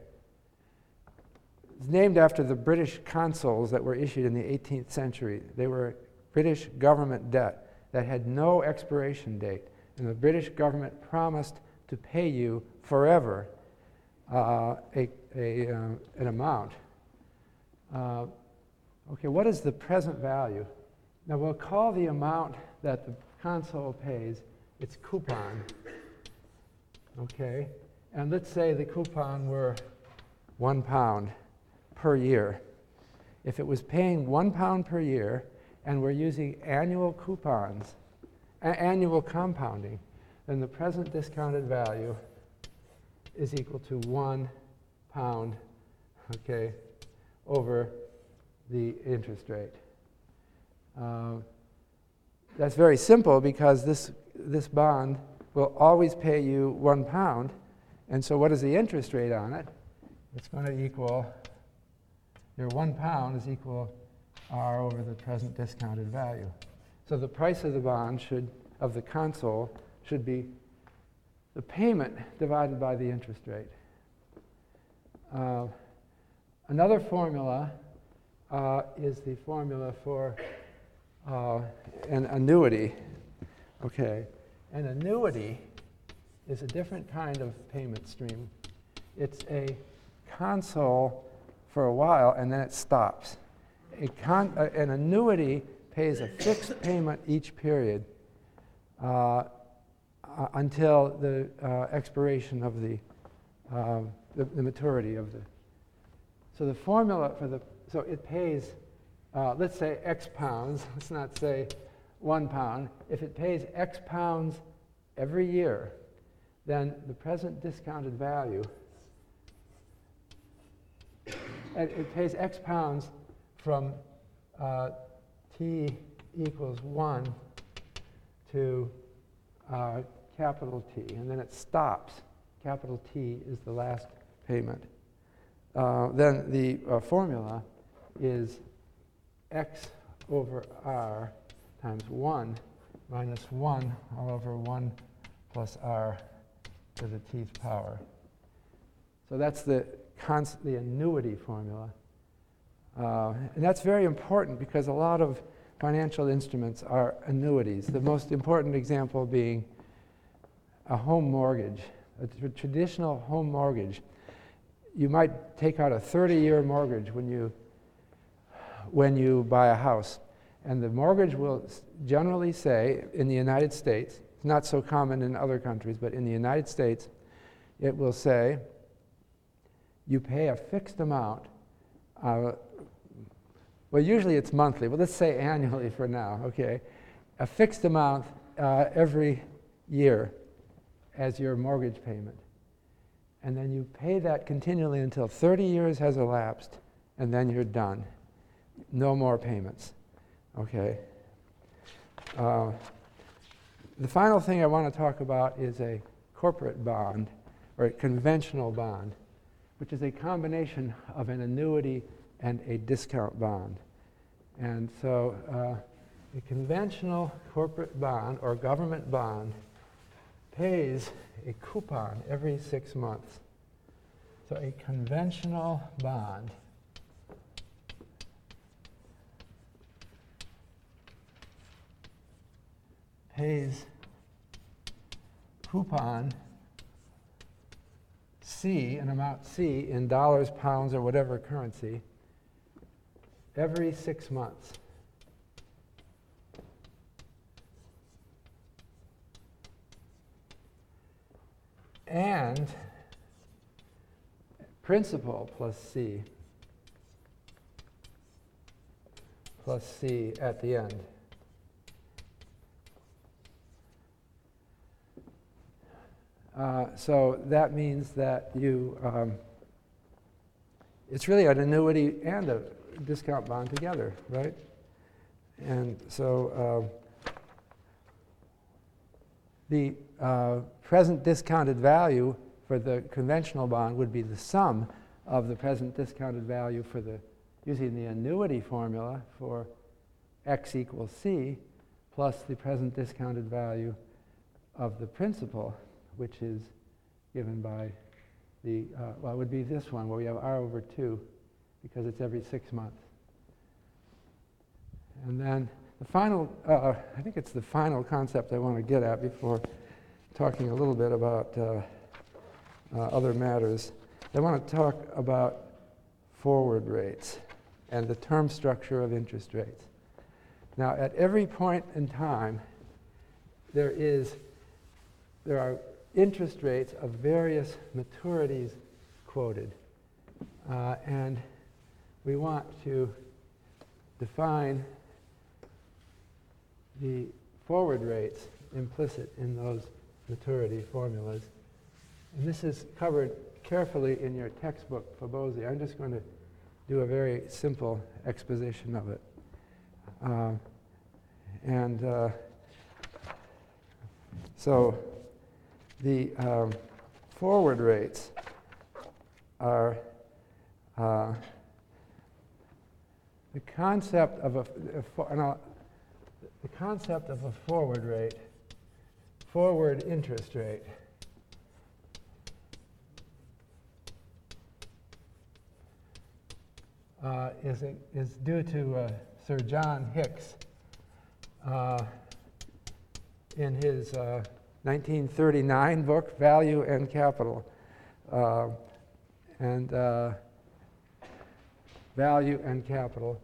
It's named after the British consols that were issued in the 18th century. They were British government debt that had no expiration date, and the British government promised to pay you forever uh, a, a, uh, an amount. Uh, okay, what is the present value? Now we'll call the amount that the consol pays its coupon. Okay, and let's say the coupon were one pound per year. If it was paying one pound per year and we're using annual coupons, a- annual compounding, then the present discounted value is equal to one pound, okay, over the interest rate. Uh, that's very simple because this, this bond will always pay you one pound. And so, what is the interest rate on it? It's going to equal your one pound is equal R over the present discounted value. So the price of the bond should, of the consol, should be the payment divided by the interest rate. Uh, another formula uh, is the formula for uh, an annuity. Okay, an annuity is a different kind of payment stream. It's a consol for a while and then it stops. Con- uh, an annuity pays a fixed payment each period uh, until the uh, expiration of the, um, the, the, maturity of the. So the formula for the, so it pays, uh, let's say X pounds, let's not say one pound. If it pays X pounds every year, then the present discounted value it pays x pounds from uh, t equals 1 to uh, capital T, and then it stops capital T is the last payment. Uh, then the uh, formula is x over r times 1 minus 1 all over 1 plus r to the tth power. So that's the, const- the annuity formula. Uh, and that's very important because a lot of financial instruments are annuities. The most important example being a home mortgage, a traditional home mortgage. You might take out a 30 year mortgage when you, when you buy a house. And the mortgage will generally say, in the United States, it's not so common in other countries, but in the United States, it will say you pay a fixed amount. Uh, well, usually it's monthly, but let's say annually for now, okay? A fixed amount uh, every year as your mortgage payment. And then you pay that continually until 30 years has elapsed, and then you're done. No more payments. Okay? Uh, the final thing I want to talk about is a corporate bond, or a conventional bond, which is a combination of an annuity and a discount bond. And so uh, a conventional corporate bond or government bond pays a coupon every six months. So a conventional bond pays coupon C, an amount C in dollars, pounds, or whatever currency, every six months. And principal plus C plus C at the end. Uh, so that means that you, um, it's really an annuity and a discount bond together, right? And so uh, the uh, present discounted value for the conventional bond would be the sum of the present discounted value for the, using the annuity formula for x equals c, plus the present discounted value of the principal, which is given by the, uh, well, it would be this one where we have r over 2 because it's every six months. And then the final, uh, I think it's the final concept I want to get at before talking a little bit about uh, uh, other matters. I want to talk about forward rates and the term structure of interest rates. Now, at every point in time, there is there are interest rates of various maturities quoted. Uh, and we want to define the forward rates implicit in those maturity formulas. And this is covered carefully in your textbook Fabozzi. I'm just going to do a very simple exposition of it. Uh, and uh, so the um, forward rates are uh, the concept of a, a, the concept of a forward rate, forward interest rate. Uh, is, is due to uh, Sir John Hicks uh, in his 1939 uh, book, Value and Capital. Uh, and uh, Value and Capital.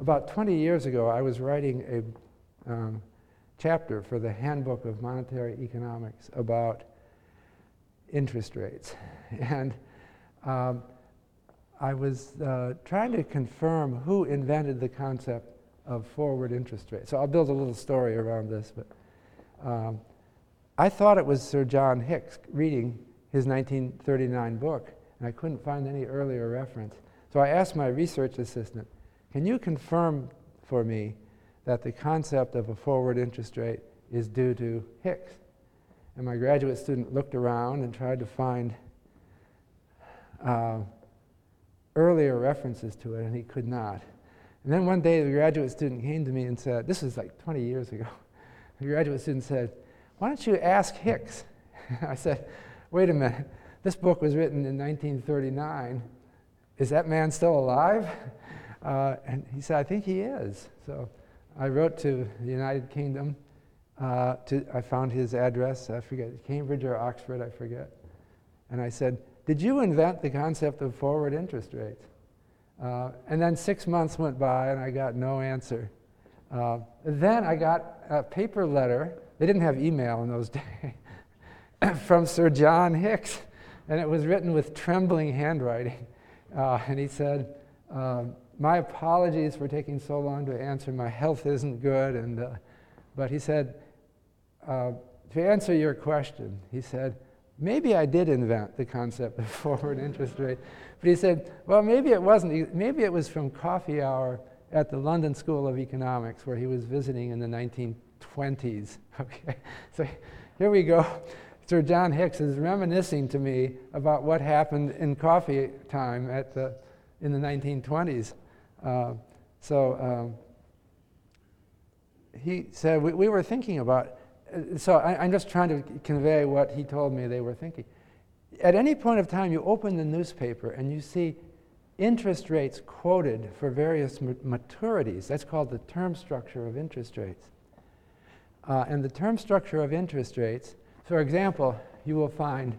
About 20 years ago, I was writing a um, chapter for the Handbook of Monetary Economics about interest rates. And um, I was uh, trying to confirm who invented the concept of forward interest rate. So I'll build a little story around this. But um, I thought it was Sir John Hicks reading his 1939 book, and I couldn't find any earlier reference. So I asked my research assistant, can you confirm for me that the concept of a forward interest rate is due to Hicks. And my graduate student looked around and tried to find uh, earlier references to it, and he could not. And then one day, the graduate student came to me and said, This was like 20 years ago. The graduate student said, Why don't you ask Hicks? I said, Wait a minute. This book was written in 1939. Is that man still alive? Uh, and he said, I think he is. So I wrote to the United Kingdom. Uh, to, I found his address, I forget, Cambridge or Oxford, I forget. And I said, Did you invent the concept of forward interest rates? Uh, and then six months went by and I got no answer. Uh, then I got a paper letter. They didn't have email in those days from Sir John Hicks, and it was written with trembling handwriting. Uh, and he said, um, My apologies for taking so long to answer. My health isn't good. And, uh, but he said, uh, To answer your question, he said, Maybe I did invent the concept of forward interest rate. But he said, Well, maybe it wasn't. Maybe it was from coffee hour at the London School of Economics, where he was visiting in the 1920s. Okay, so here we go. Sir John Hicks is reminiscing to me about what happened in coffee time at the, in the 1920s. Uh, so um, he said, we, we, were thinking about, so I, I'm just trying to convey what he told me they were thinking. At any point of time, you open the newspaper and you see interest rates quoted for various maturities. That's called the term structure of interest rates. Uh, and the term structure of interest rates, for example, you will find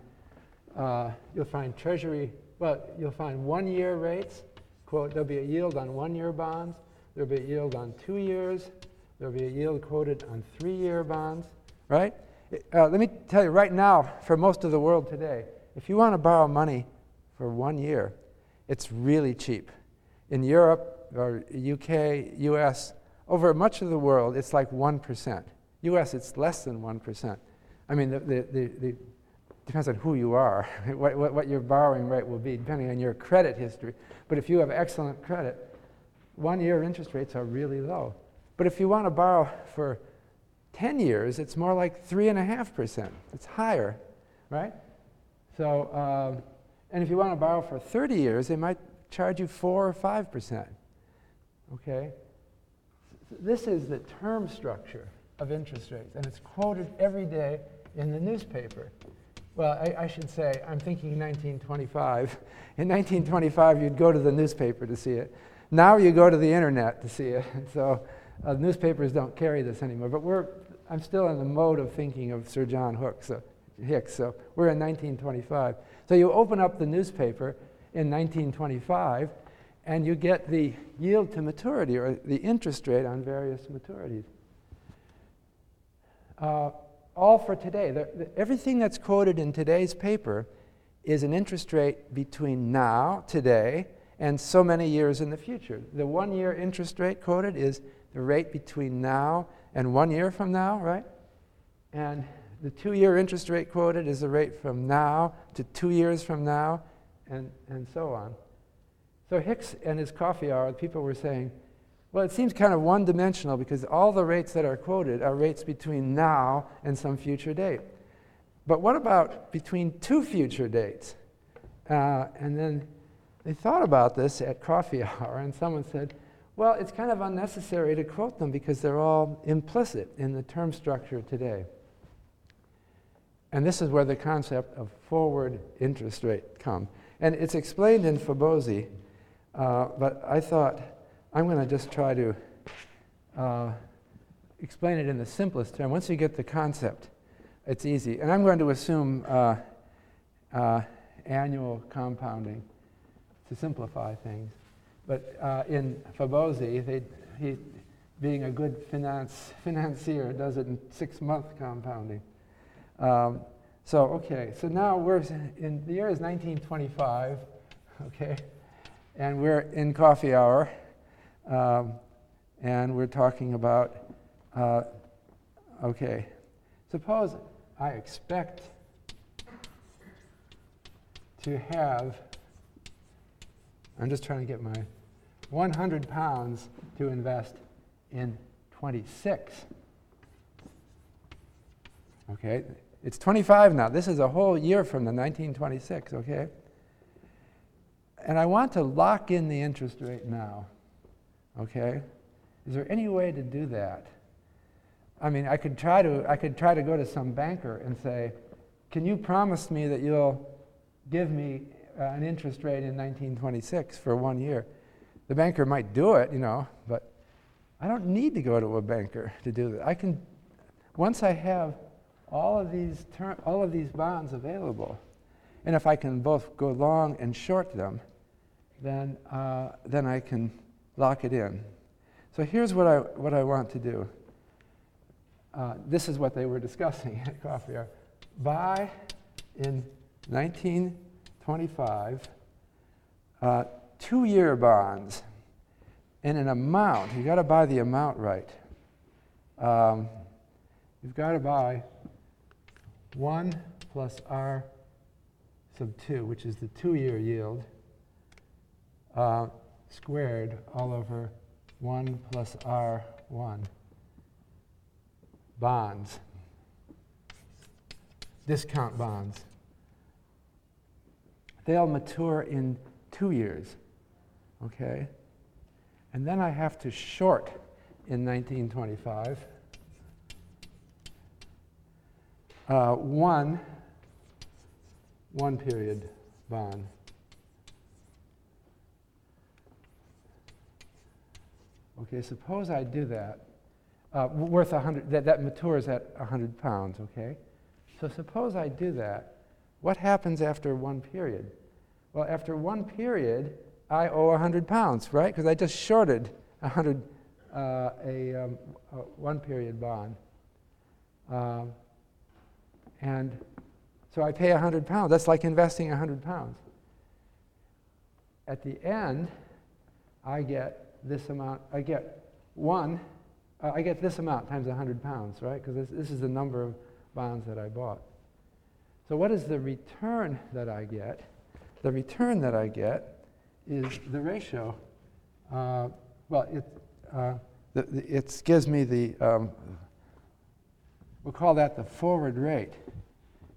uh, you'll find treasury, well, you'll find one-year rates. Quote, there'll be a yield on one-year bonds. There'll be a yield on two years. There'll be a yield quoted on three-year bonds, right? Uh, let me tell you right now, for most of the world today, if you want to borrow money for one year, it's really cheap. In Europe or UK, US, over much of the world, it's like 1%. US, it's less than 1%. I mean, the, the, the, the depends on who you are, what, what, what your borrowing rate will be, depending on your credit history. But if you have excellent credit, one year interest rates are really low. But if you want to borrow for 10 years, it's more like 3.5%. It's higher, right? So, um, and if you want to borrow for 30 years, they might charge you 4 or 5%. Okay? This is the term structure of interest rates, and it's quoted every day in the newspaper. Well, I, I, should say, I'm thinking 1925. In 1925, you'd go to the newspaper to see it. Now you go to the internet to see it. So uh, newspapers don't carry this anymore. But we're, I'm still in the mode of thinking of Sir John so, Hicks. So we're in 1925. So you open up the newspaper in 1925, and you get the yield to maturity, or the interest rate on various maturities. Uh, all for today. The, the, everything that's quoted in today's paper is an interest rate between now, today, and so many years in the future. The one year interest rate quoted is the rate between now and one year from now, right? And the two year interest rate quoted is the rate from now to two years from now, and, and so on. So Hicks and his coffee hour, people were saying, well, it seems kind of one dimensional because all the rates that are quoted are rates between now and some future date. But what about between two future dates? Uh, and then they thought about this at coffee hour, and someone said, well, it's kind of unnecessary to quote them because they're all implicit in the term structure today. And this is where the concept of forward interest rate comes. And it's explained in Fabozzi, uh, but I thought I'm going to just try to uh, explain it in the simplest term. Once you get the concept, it's easy. And I'm going to assume uh, uh, annual compounding to simplify things. But uh, in they, he, being a good finance, financier, does it in six month compounding. Um, so, okay, so now we're in the year is 1925, okay, and we're in coffee hour. Um, and we're talking about, uh, okay, suppose I expect to have, I'm just trying to get my 100 pounds to invest in 26. Okay, it's 25 now. This is a whole year from the 1926, okay? And I want to lock in the interest rate now, okay? Is there any way to do that? I mean, I could try to, I could try to go to some banker and say, can you promise me that you'll give me uh, an interest rate in 1926 for one year? The banker might do it, you know, but I don't need to go to a banker to do that. I can, once I have all of these, ter- all of these bonds available, and if I can both go long and short them, then, uh, then I can lock it in. So here's what I, what I want to do. Uh, this is what they were discussing at coffee hour. Buy in 1925 uh, two year bonds in an amount. You've got to buy the amount right. Um, you've got to buy 1 plus R sub 2, which is the two year yield, uh, squared all over 1 plus R1 bonds, discount bonds. They'll mature in two years, okay? And then I have to short in 1925 uh, one, one period bond. Okay, suppose I do that, uh, worth 100, that, that matures at 100 pounds, okay? So suppose I do that. What happens after one period? Well, after one period, I owe 100 pounds, right? Because I just shorted 100, uh, a, um, a one period bond. Um, and so I pay 100 pounds. That's like investing 100 pounds. At the end, I get this amount, I get one, uh, I get this amount times 100 pounds, right? Because this, this is the number of bonds that I bought. So, what is the return that I get? The return that I get is the ratio. Uh, well, it, uh, the, the, it gives me the, um, we'll call that the forward rate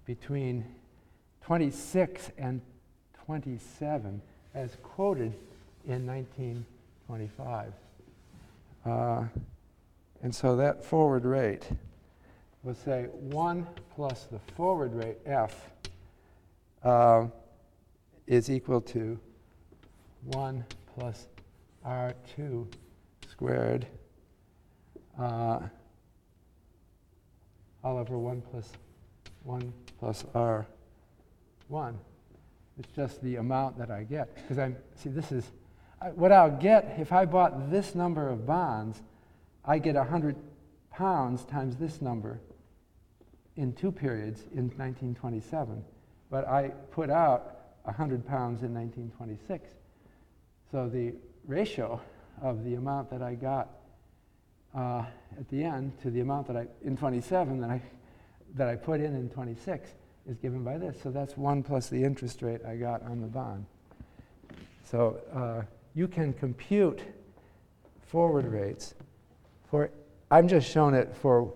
between 26 and 27 as quoted in 1925. Uh, and so that forward rate, we'll say 1 plus the forward rate, f, uh, is equal to 1 plus r2 squared uh, all over 1 plus 1 plus r1. It's just the amount that I get. Because I'm, see, this is, I, what I'll get if I bought this number of bonds, I get 100 pounds times this number in two periods in 1927. But I put out 100 pounds in 1926. So the ratio of the amount that I got uh, at the end to the amount that I, in 27 that I, that I put in in 26 is given by this. So that's 1 plus the interest rate I got on the bond. So uh, you can compute forward rates for, I'm just showing it for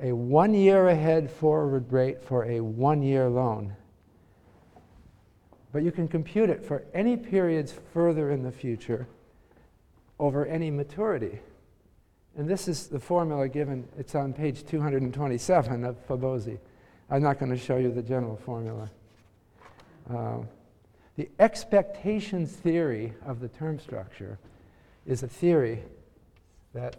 a one year ahead forward rate for a one year loan. But you can compute it for any periods further in the future over any maturity. And this is the formula given, it's on page 227 of Fabozzi. I'm not going to show you the general formula. Um, the expectations theory of the term structure is a theory that,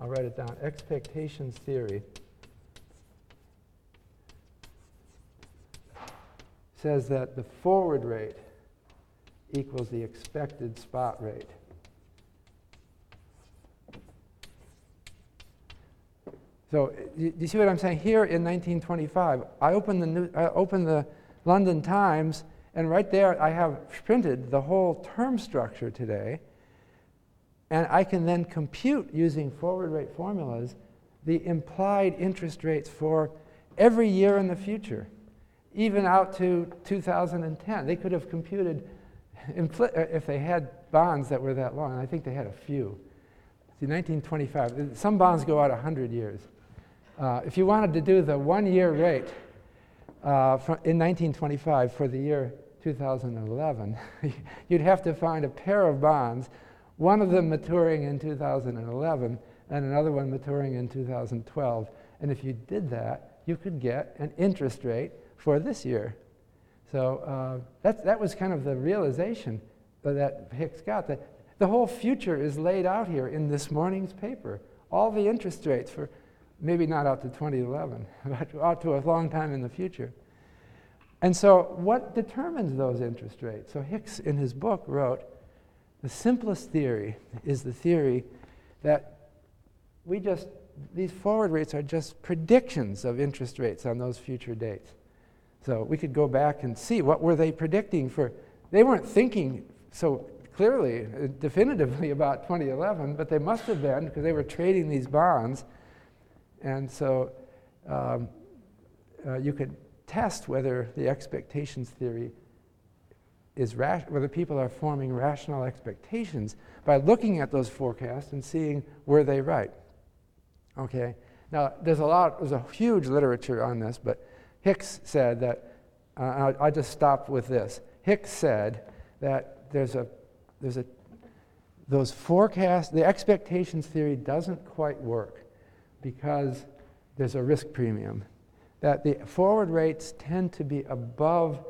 I'll write it down, expectations theory says that the forward rate equals the expected spot rate. So you, you, see what I'm saying? Here in 1925, I open the, I open the London Times, and right there I have printed the whole term structure today. And I can then compute using forward rate formulas the implied interest rates for every year in the future even out to 2010. They could have computed, uh, if they had bonds that were that long, I think they had a few, See, 1925. Some bonds go out 100 years. Uh, if you wanted to do the one year rate uh, in 1925 for the year 2011, you'd have to find a pair of bonds, one of them maturing in 2011 and another one maturing in 2012. And if you did that, you could get an interest rate for this year. So uh, that, that was kind of the realization that Hicks got that the whole future is laid out here in this morning's paper. All the interest rates for maybe not out to 2011, but out to a long time in the future. And so, what determines those interest rates? So, Hicks in his book wrote the simplest theory is the theory that we just, these forward rates are just predictions of interest rates on those future dates. So, we could go back and see what were they predicting for, they weren't thinking so clearly, uh, definitively about 2011, but they must have been because they were trading these bonds. And so um, uh, you could test whether the expectations theory is ra- whether people are forming rational expectations by looking at those forecasts and seeing were they right. Okay. Now there's a lot, there's a huge literature on this, but Hicks said that. Uh, I, I just stop with this. Hicks said that there's a, there's a, those forecasts, the expectations theory doesn't quite work because there's a risk premium. That the forward rates tend to be above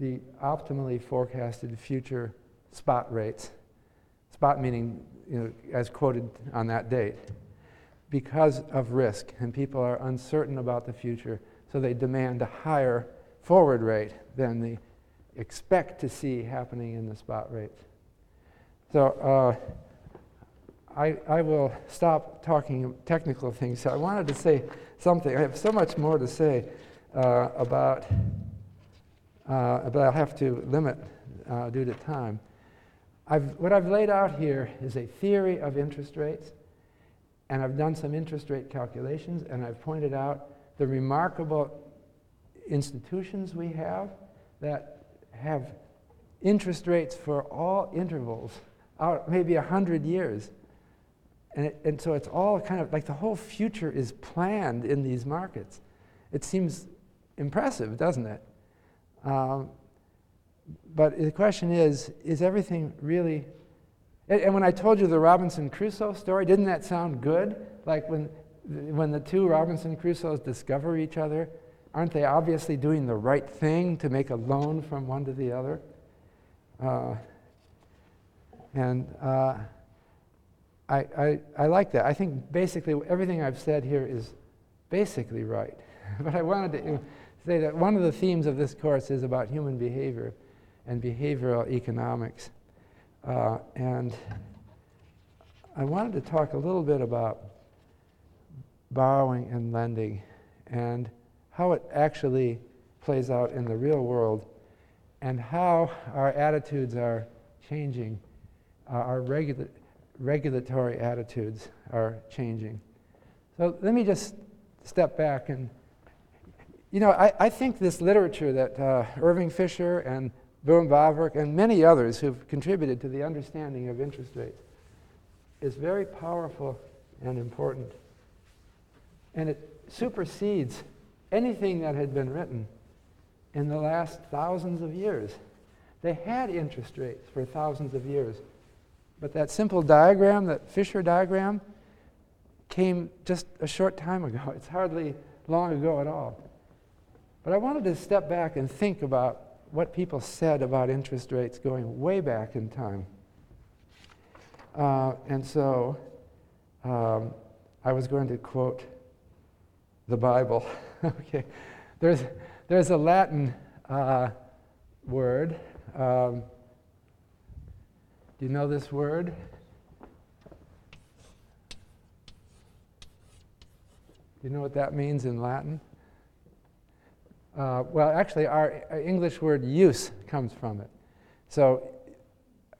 the optimally forecasted future spot rates. Spot meaning, you know, as quoted on that date, because of risk, and people are uncertain about the future, so they demand a higher forward rate than they expect to see happening in the spot rates. So uh, I, I will stop talking technical things. So I wanted to say something. I have so much more to say uh, about, but I'll have to limit uh, due to time. I've, what I've laid out here is a theory of interest rates, and I've done some interest rate calculations, and I've pointed out the remarkable institutions we have that have interest rates for all intervals out maybe 100 years. And, it, and so it's all kind of like the whole future is planned in these markets. It seems impressive, doesn't it? Um, but the question is is everything really. And, and when I told you the Robinson Crusoe story, didn't that sound good? Like when, when the two Robinson Crusoes discover each other aren't they obviously doing the right thing to make a loan from one to the other? Uh, and uh, I, I, I like that. I think basically everything I've said here is basically right. but I wanted to say that one of the themes of this course is about human behavior and behavioral economics. Uh, and I wanted to talk a little bit about borrowing and lending. And how it actually plays out in the real world, and how our attitudes are changing, uh, our regula- regulatory attitudes are changing. So let me just step back and, you know, I, I think this literature that uh, Irving Fisher and Bohm-Bawerk and many others who've contributed to the understanding of interest rates is very powerful and important. And it supersedes anything that had been written in the last thousands of years. They had interest rates for thousands of years. But that simple diagram, that Fisher diagram, came just a short time ago. It's hardly long ago at all. But I wanted to step back and think about what people said about interest rates going way back in time. Uh, and so um, I was going to quote the Bible. okay, there's, there's a Latin uh, word. Um, do you know this word? Do you know what that means in Latin? Uh, well, actually, our, English word use comes from it. So,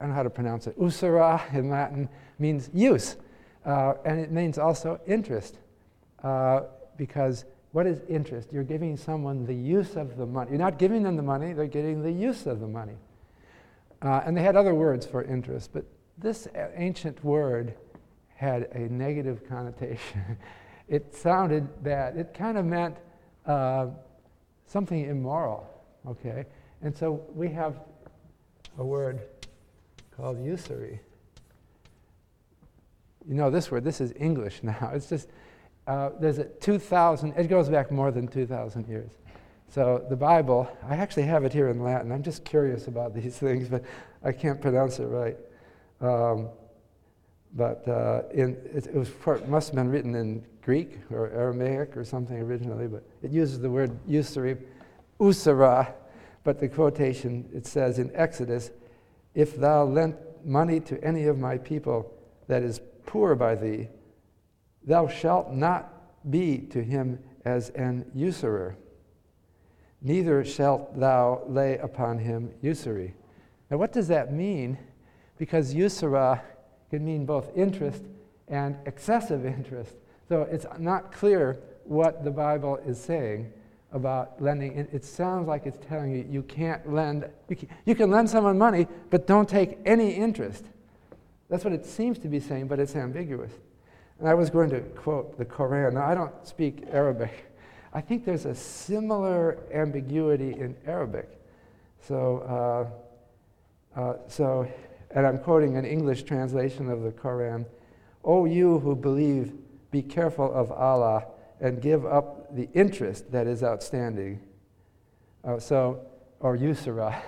I don't know how to pronounce it. Usura in Latin means use, uh, and it means also interest. Uh, because what is interest? You're giving someone the use of the money. You're not giving them the money, they're getting the use of the money. Uh, and they had other words for interest, but this ancient word had a negative connotation. it sounded bad. It kind of meant uh, something immoral, okay? And so we have a word called usury. You know this word, this is English now. It's just, uh, there's a 2,000, it goes back more than 2,000 years. So the Bible, I actually have it here in Latin. I'm just curious about these things, but I can't pronounce it right. Um, but uh, in, it, it, was it must have been written in Greek or Aramaic or something originally, but it uses the word usury, usura, but the quotation, it says in Exodus, if thou lent money to any of my people that is poor by thee, thou shalt not be to him as an usurer, neither shalt thou lay upon him usury. Now, what does that mean? Because usura can mean both interest and excessive interest. So it's not clear what the Bible is saying about lending. It, sounds like it's telling you you can't lend, you can, you can lend someone money, but don't take any interest. That's what it seems to be saying, but it's ambiguous. And I was going to quote the Quran. Now, I don't speak Arabic. I think there's a similar ambiguity in Arabic. So, uh, uh, so, and I'm quoting an English translation of the Quran. O you who believe, be careful of Allah and give up the interest that is outstanding. Uh, so, or usura.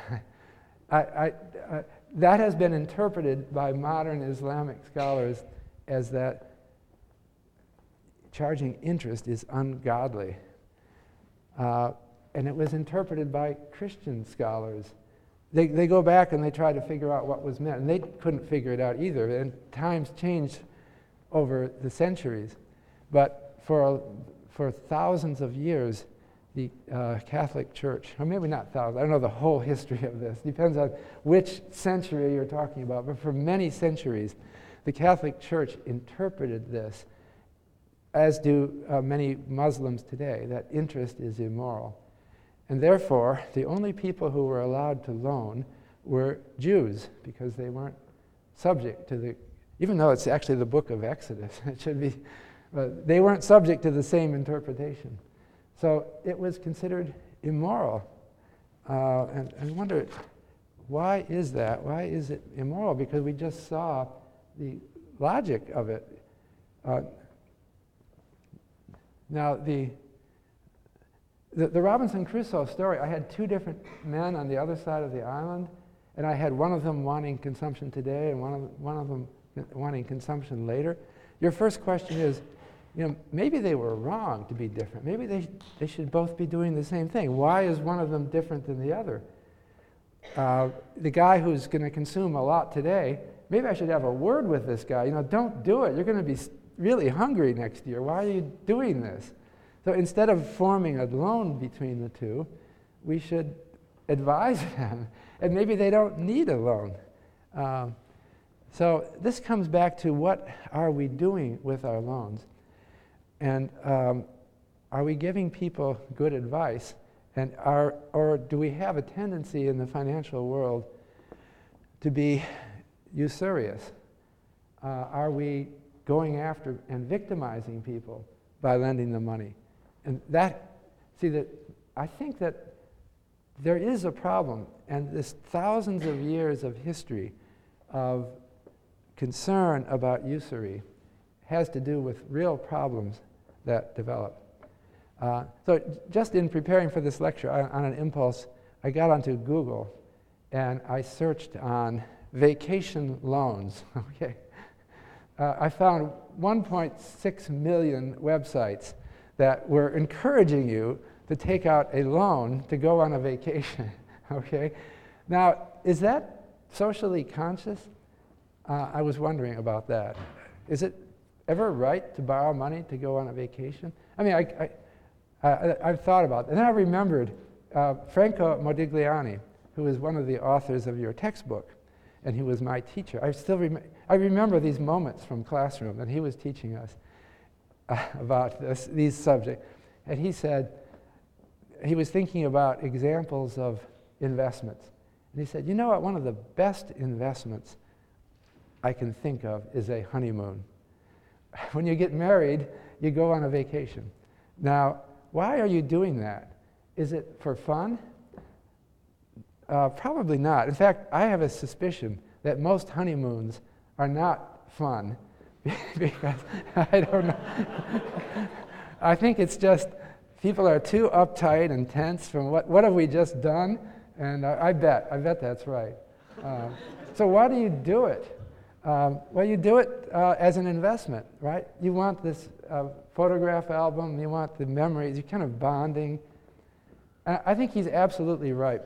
I, I, uh, that has been interpreted by modern Islamic scholars as that charging interest is ungodly. Uh, and it was interpreted by Christian scholars. They, they go back and they try to figure out what was meant, and they couldn't figure it out either. And times changed over the centuries. But for, for thousands of years, the uh, Catholic Church, or maybe not thousands, I don't know the whole history of this, depends on which century you're talking about, but for many centuries, the Catholic Church interpreted this, as do uh, many Muslims today, that interest is immoral. And therefore, the only people who were allowed to loan were Jews, because they weren't subject to the, even though it's actually the book of Exodus, it should be, but they weren't subject to the same interpretation. So it was considered immoral. Uh, and, I wonder, why is that? Why is it immoral? Because we just saw the logic of it. Uh, now, the, the, the, Robinson Crusoe story, I had two different men on the other side of the island, and I had one of them wanting consumption today and one of, one of them wanting consumption later. Your first question is you know, maybe they were wrong to be different. Maybe they, they should both be doing the same thing. Why is one of them different than the other? Uh, the guy who's going to consume a lot today, maybe I should have a word with this guy. You know, don't do it. You're going to be really hungry next year. Why are you doing this? So instead of forming a loan between the two, we should advise them. And maybe they don't need a loan. Um, so this comes back to what are we doing with our loans? And um, are we giving people good advice? And are, or do we have a tendency in the financial world to be usurious? Uh, are we going after and victimizing people by lending them money? And that, see, that I think that there is a problem, and this thousands of years of history of concern about usury has to do with real problems that develop. Uh, so just in preparing for this lecture, on, on an impulse, I got onto Google and I searched on vacation loans. okay, uh, I found 1.6 million websites that we're encouraging you to take out a loan to go on a vacation. okay, now is that socially conscious? Uh, I was wondering about that. Is it ever right to borrow money to go on a vacation? I mean, I, I, have thought about it. And then I remembered uh, Franco Modigliani, who is one of the authors of your textbook, and he was my teacher. I still rem- I remember these moments from classroom, and he was teaching us about this, these subjects. And he said, he was thinking about examples of investments. And he said, you know what, one of the best investments I can think of is a honeymoon. when you get married, you go on a vacation. Now, why are you doing that? Is it for fun? Uh, probably not. In fact, I have a suspicion that most honeymoons are not fun because I don't know. I think it's just people are too uptight and tense from what, what have we just done? And I, I bet, I bet that's right. Uh, so why do you do it? Um, well, you do it uh, as an investment, right? You want this uh, photograph album, you want the memories, you're kind of bonding. And I think he's absolutely right.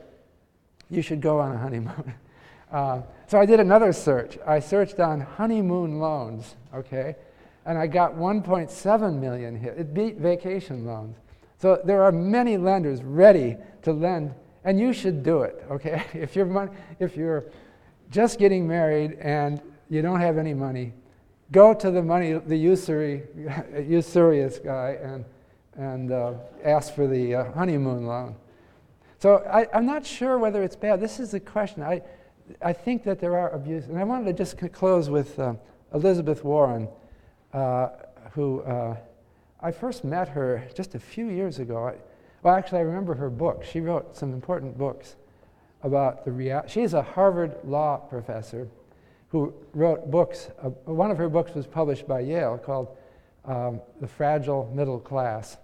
You should go on a honeymoon. Uh, so I did another search. I searched on honeymoon loans, okay? And I got 1.7 million hit. It beat vacation loans. So there are many lenders ready to lend, and you should do it, okay? if, you're mon- if you're just getting married and you don't have any money, go to the money, the usury, usurious guy and, and uh, ask for the uh, honeymoon loan. So I, am not sure whether it's bad. This is the question. I, I think that there are abuses. And I wanted to just close with uh, Elizabeth Warren, uh, who uh, I first met her just a few years ago. I, well, actually, I remember her book. She wrote some important books about the reality. She's a Harvard law professor who wrote books. Uh, one of her books was published by Yale called um, The Fragile Middle Class,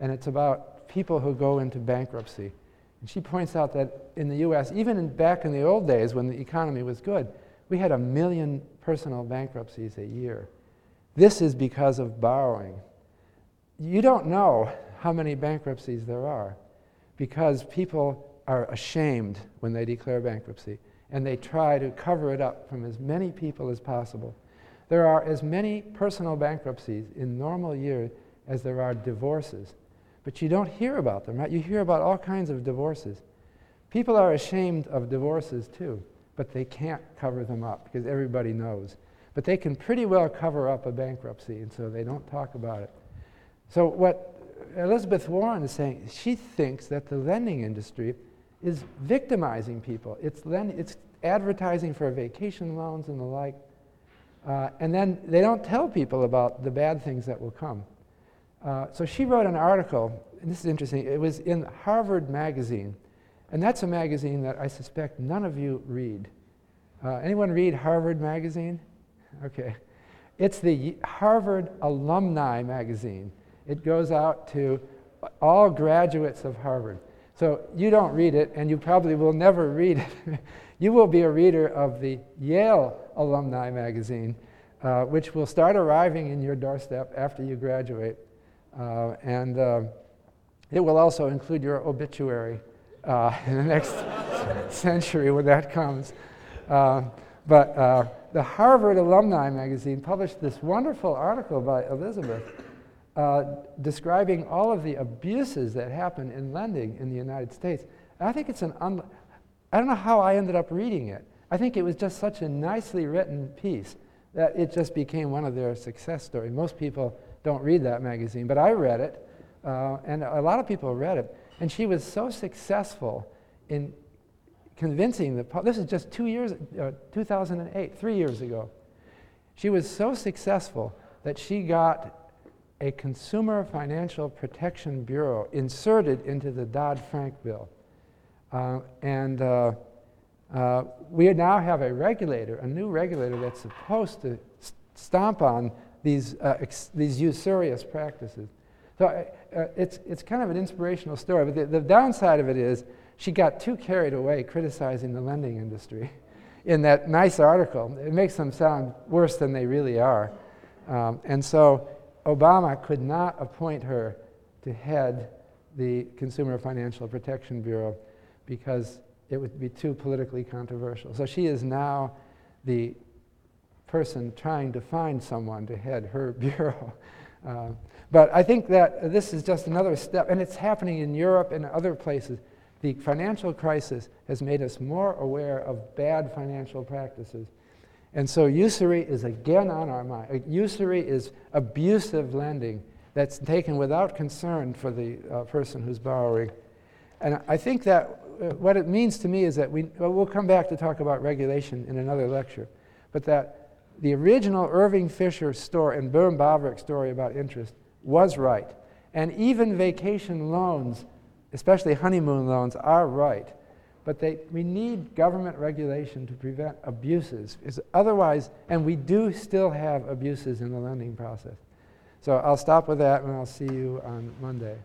and it's about people who go into bankruptcy. And she points out that in the US, even in, back in the old days when the economy was good, we had a million personal bankruptcies a year. This is because of borrowing. You don't know how many bankruptcies there are because people are ashamed when they declare bankruptcy and they try to cover it up from as many people as possible. There are as many personal bankruptcies in normal years as there are divorces, but you don't hear about them, right? You hear about all kinds of divorces. People are ashamed of divorces too, but they can't cover them up because everybody knows. But they can pretty well cover up a bankruptcy, and so they don't talk about it. So, what Elizabeth Warren is saying, she thinks that the lending industry is victimizing people. It's, lend, it's advertising for vacation loans and the like. Uh, and then they don't tell people about the bad things that will come. Uh, so she wrote an article, and this is interesting. It was in Harvard Magazine, and that's a magazine that I suspect none of you read. Uh, anyone read Harvard Magazine? Okay. It's the Harvard Alumni Magazine. It goes out to all graduates of Harvard. So you don't read it, and you probably will never read it. you will be a reader of the Yale Alumni Magazine, uh, which will start arriving in your doorstep after you graduate. Uh, and uh, it will also include your obituary uh, in the next century when that comes. But the Harvard Alumni Magazine published this wonderful article by Elizabeth uh, describing all of the abuses that happen in lending in the United States. And I think it's an, un- I don't know how I ended up reading it. I think it was just such a nicely written piece that it just became one of their success stories. Most people don't read that magazine, but I read it, uh, and a lot of people read it. And she was so successful in convincing the this is just two years, uh, 2008, three years ago. She was so successful that she got a Consumer Financial Protection Bureau inserted into the Dodd Frank bill. Uh, and uh, uh, we now have a regulator, a new regulator that's supposed to st- stomp on these, uh, ex- these usurious practices. So uh, uh, it's, it's kind of an inspirational story, but the, the downside of it is she got too carried away criticizing the lending industry in that nice article. It makes them sound worse than they really are. Um, and so Obama could not appoint her to head the Consumer Financial Protection Bureau because it would be too politically controversial. So she is now the person trying to find someone to head her bureau. Uh, but I think that this is just another step, and it's happening in Europe and other places. The financial crisis has made us more aware of bad financial practices. And so usury is again on our mind. Usury is abusive lending that's taken without concern for the uh, person who's borrowing. And I think that uh, what it means to me is that we, well, we'll come back to talk about regulation in another lecture, but that the original Irving Fisher story and von Bohm-Bawerk story about interest was right. And even vacation loans, especially honeymoon loans, are right. But they, we need government regulation to prevent abuses. Is otherwise, and we do still have abuses in the lending process. So I'll stop with that and I'll see you on Monday.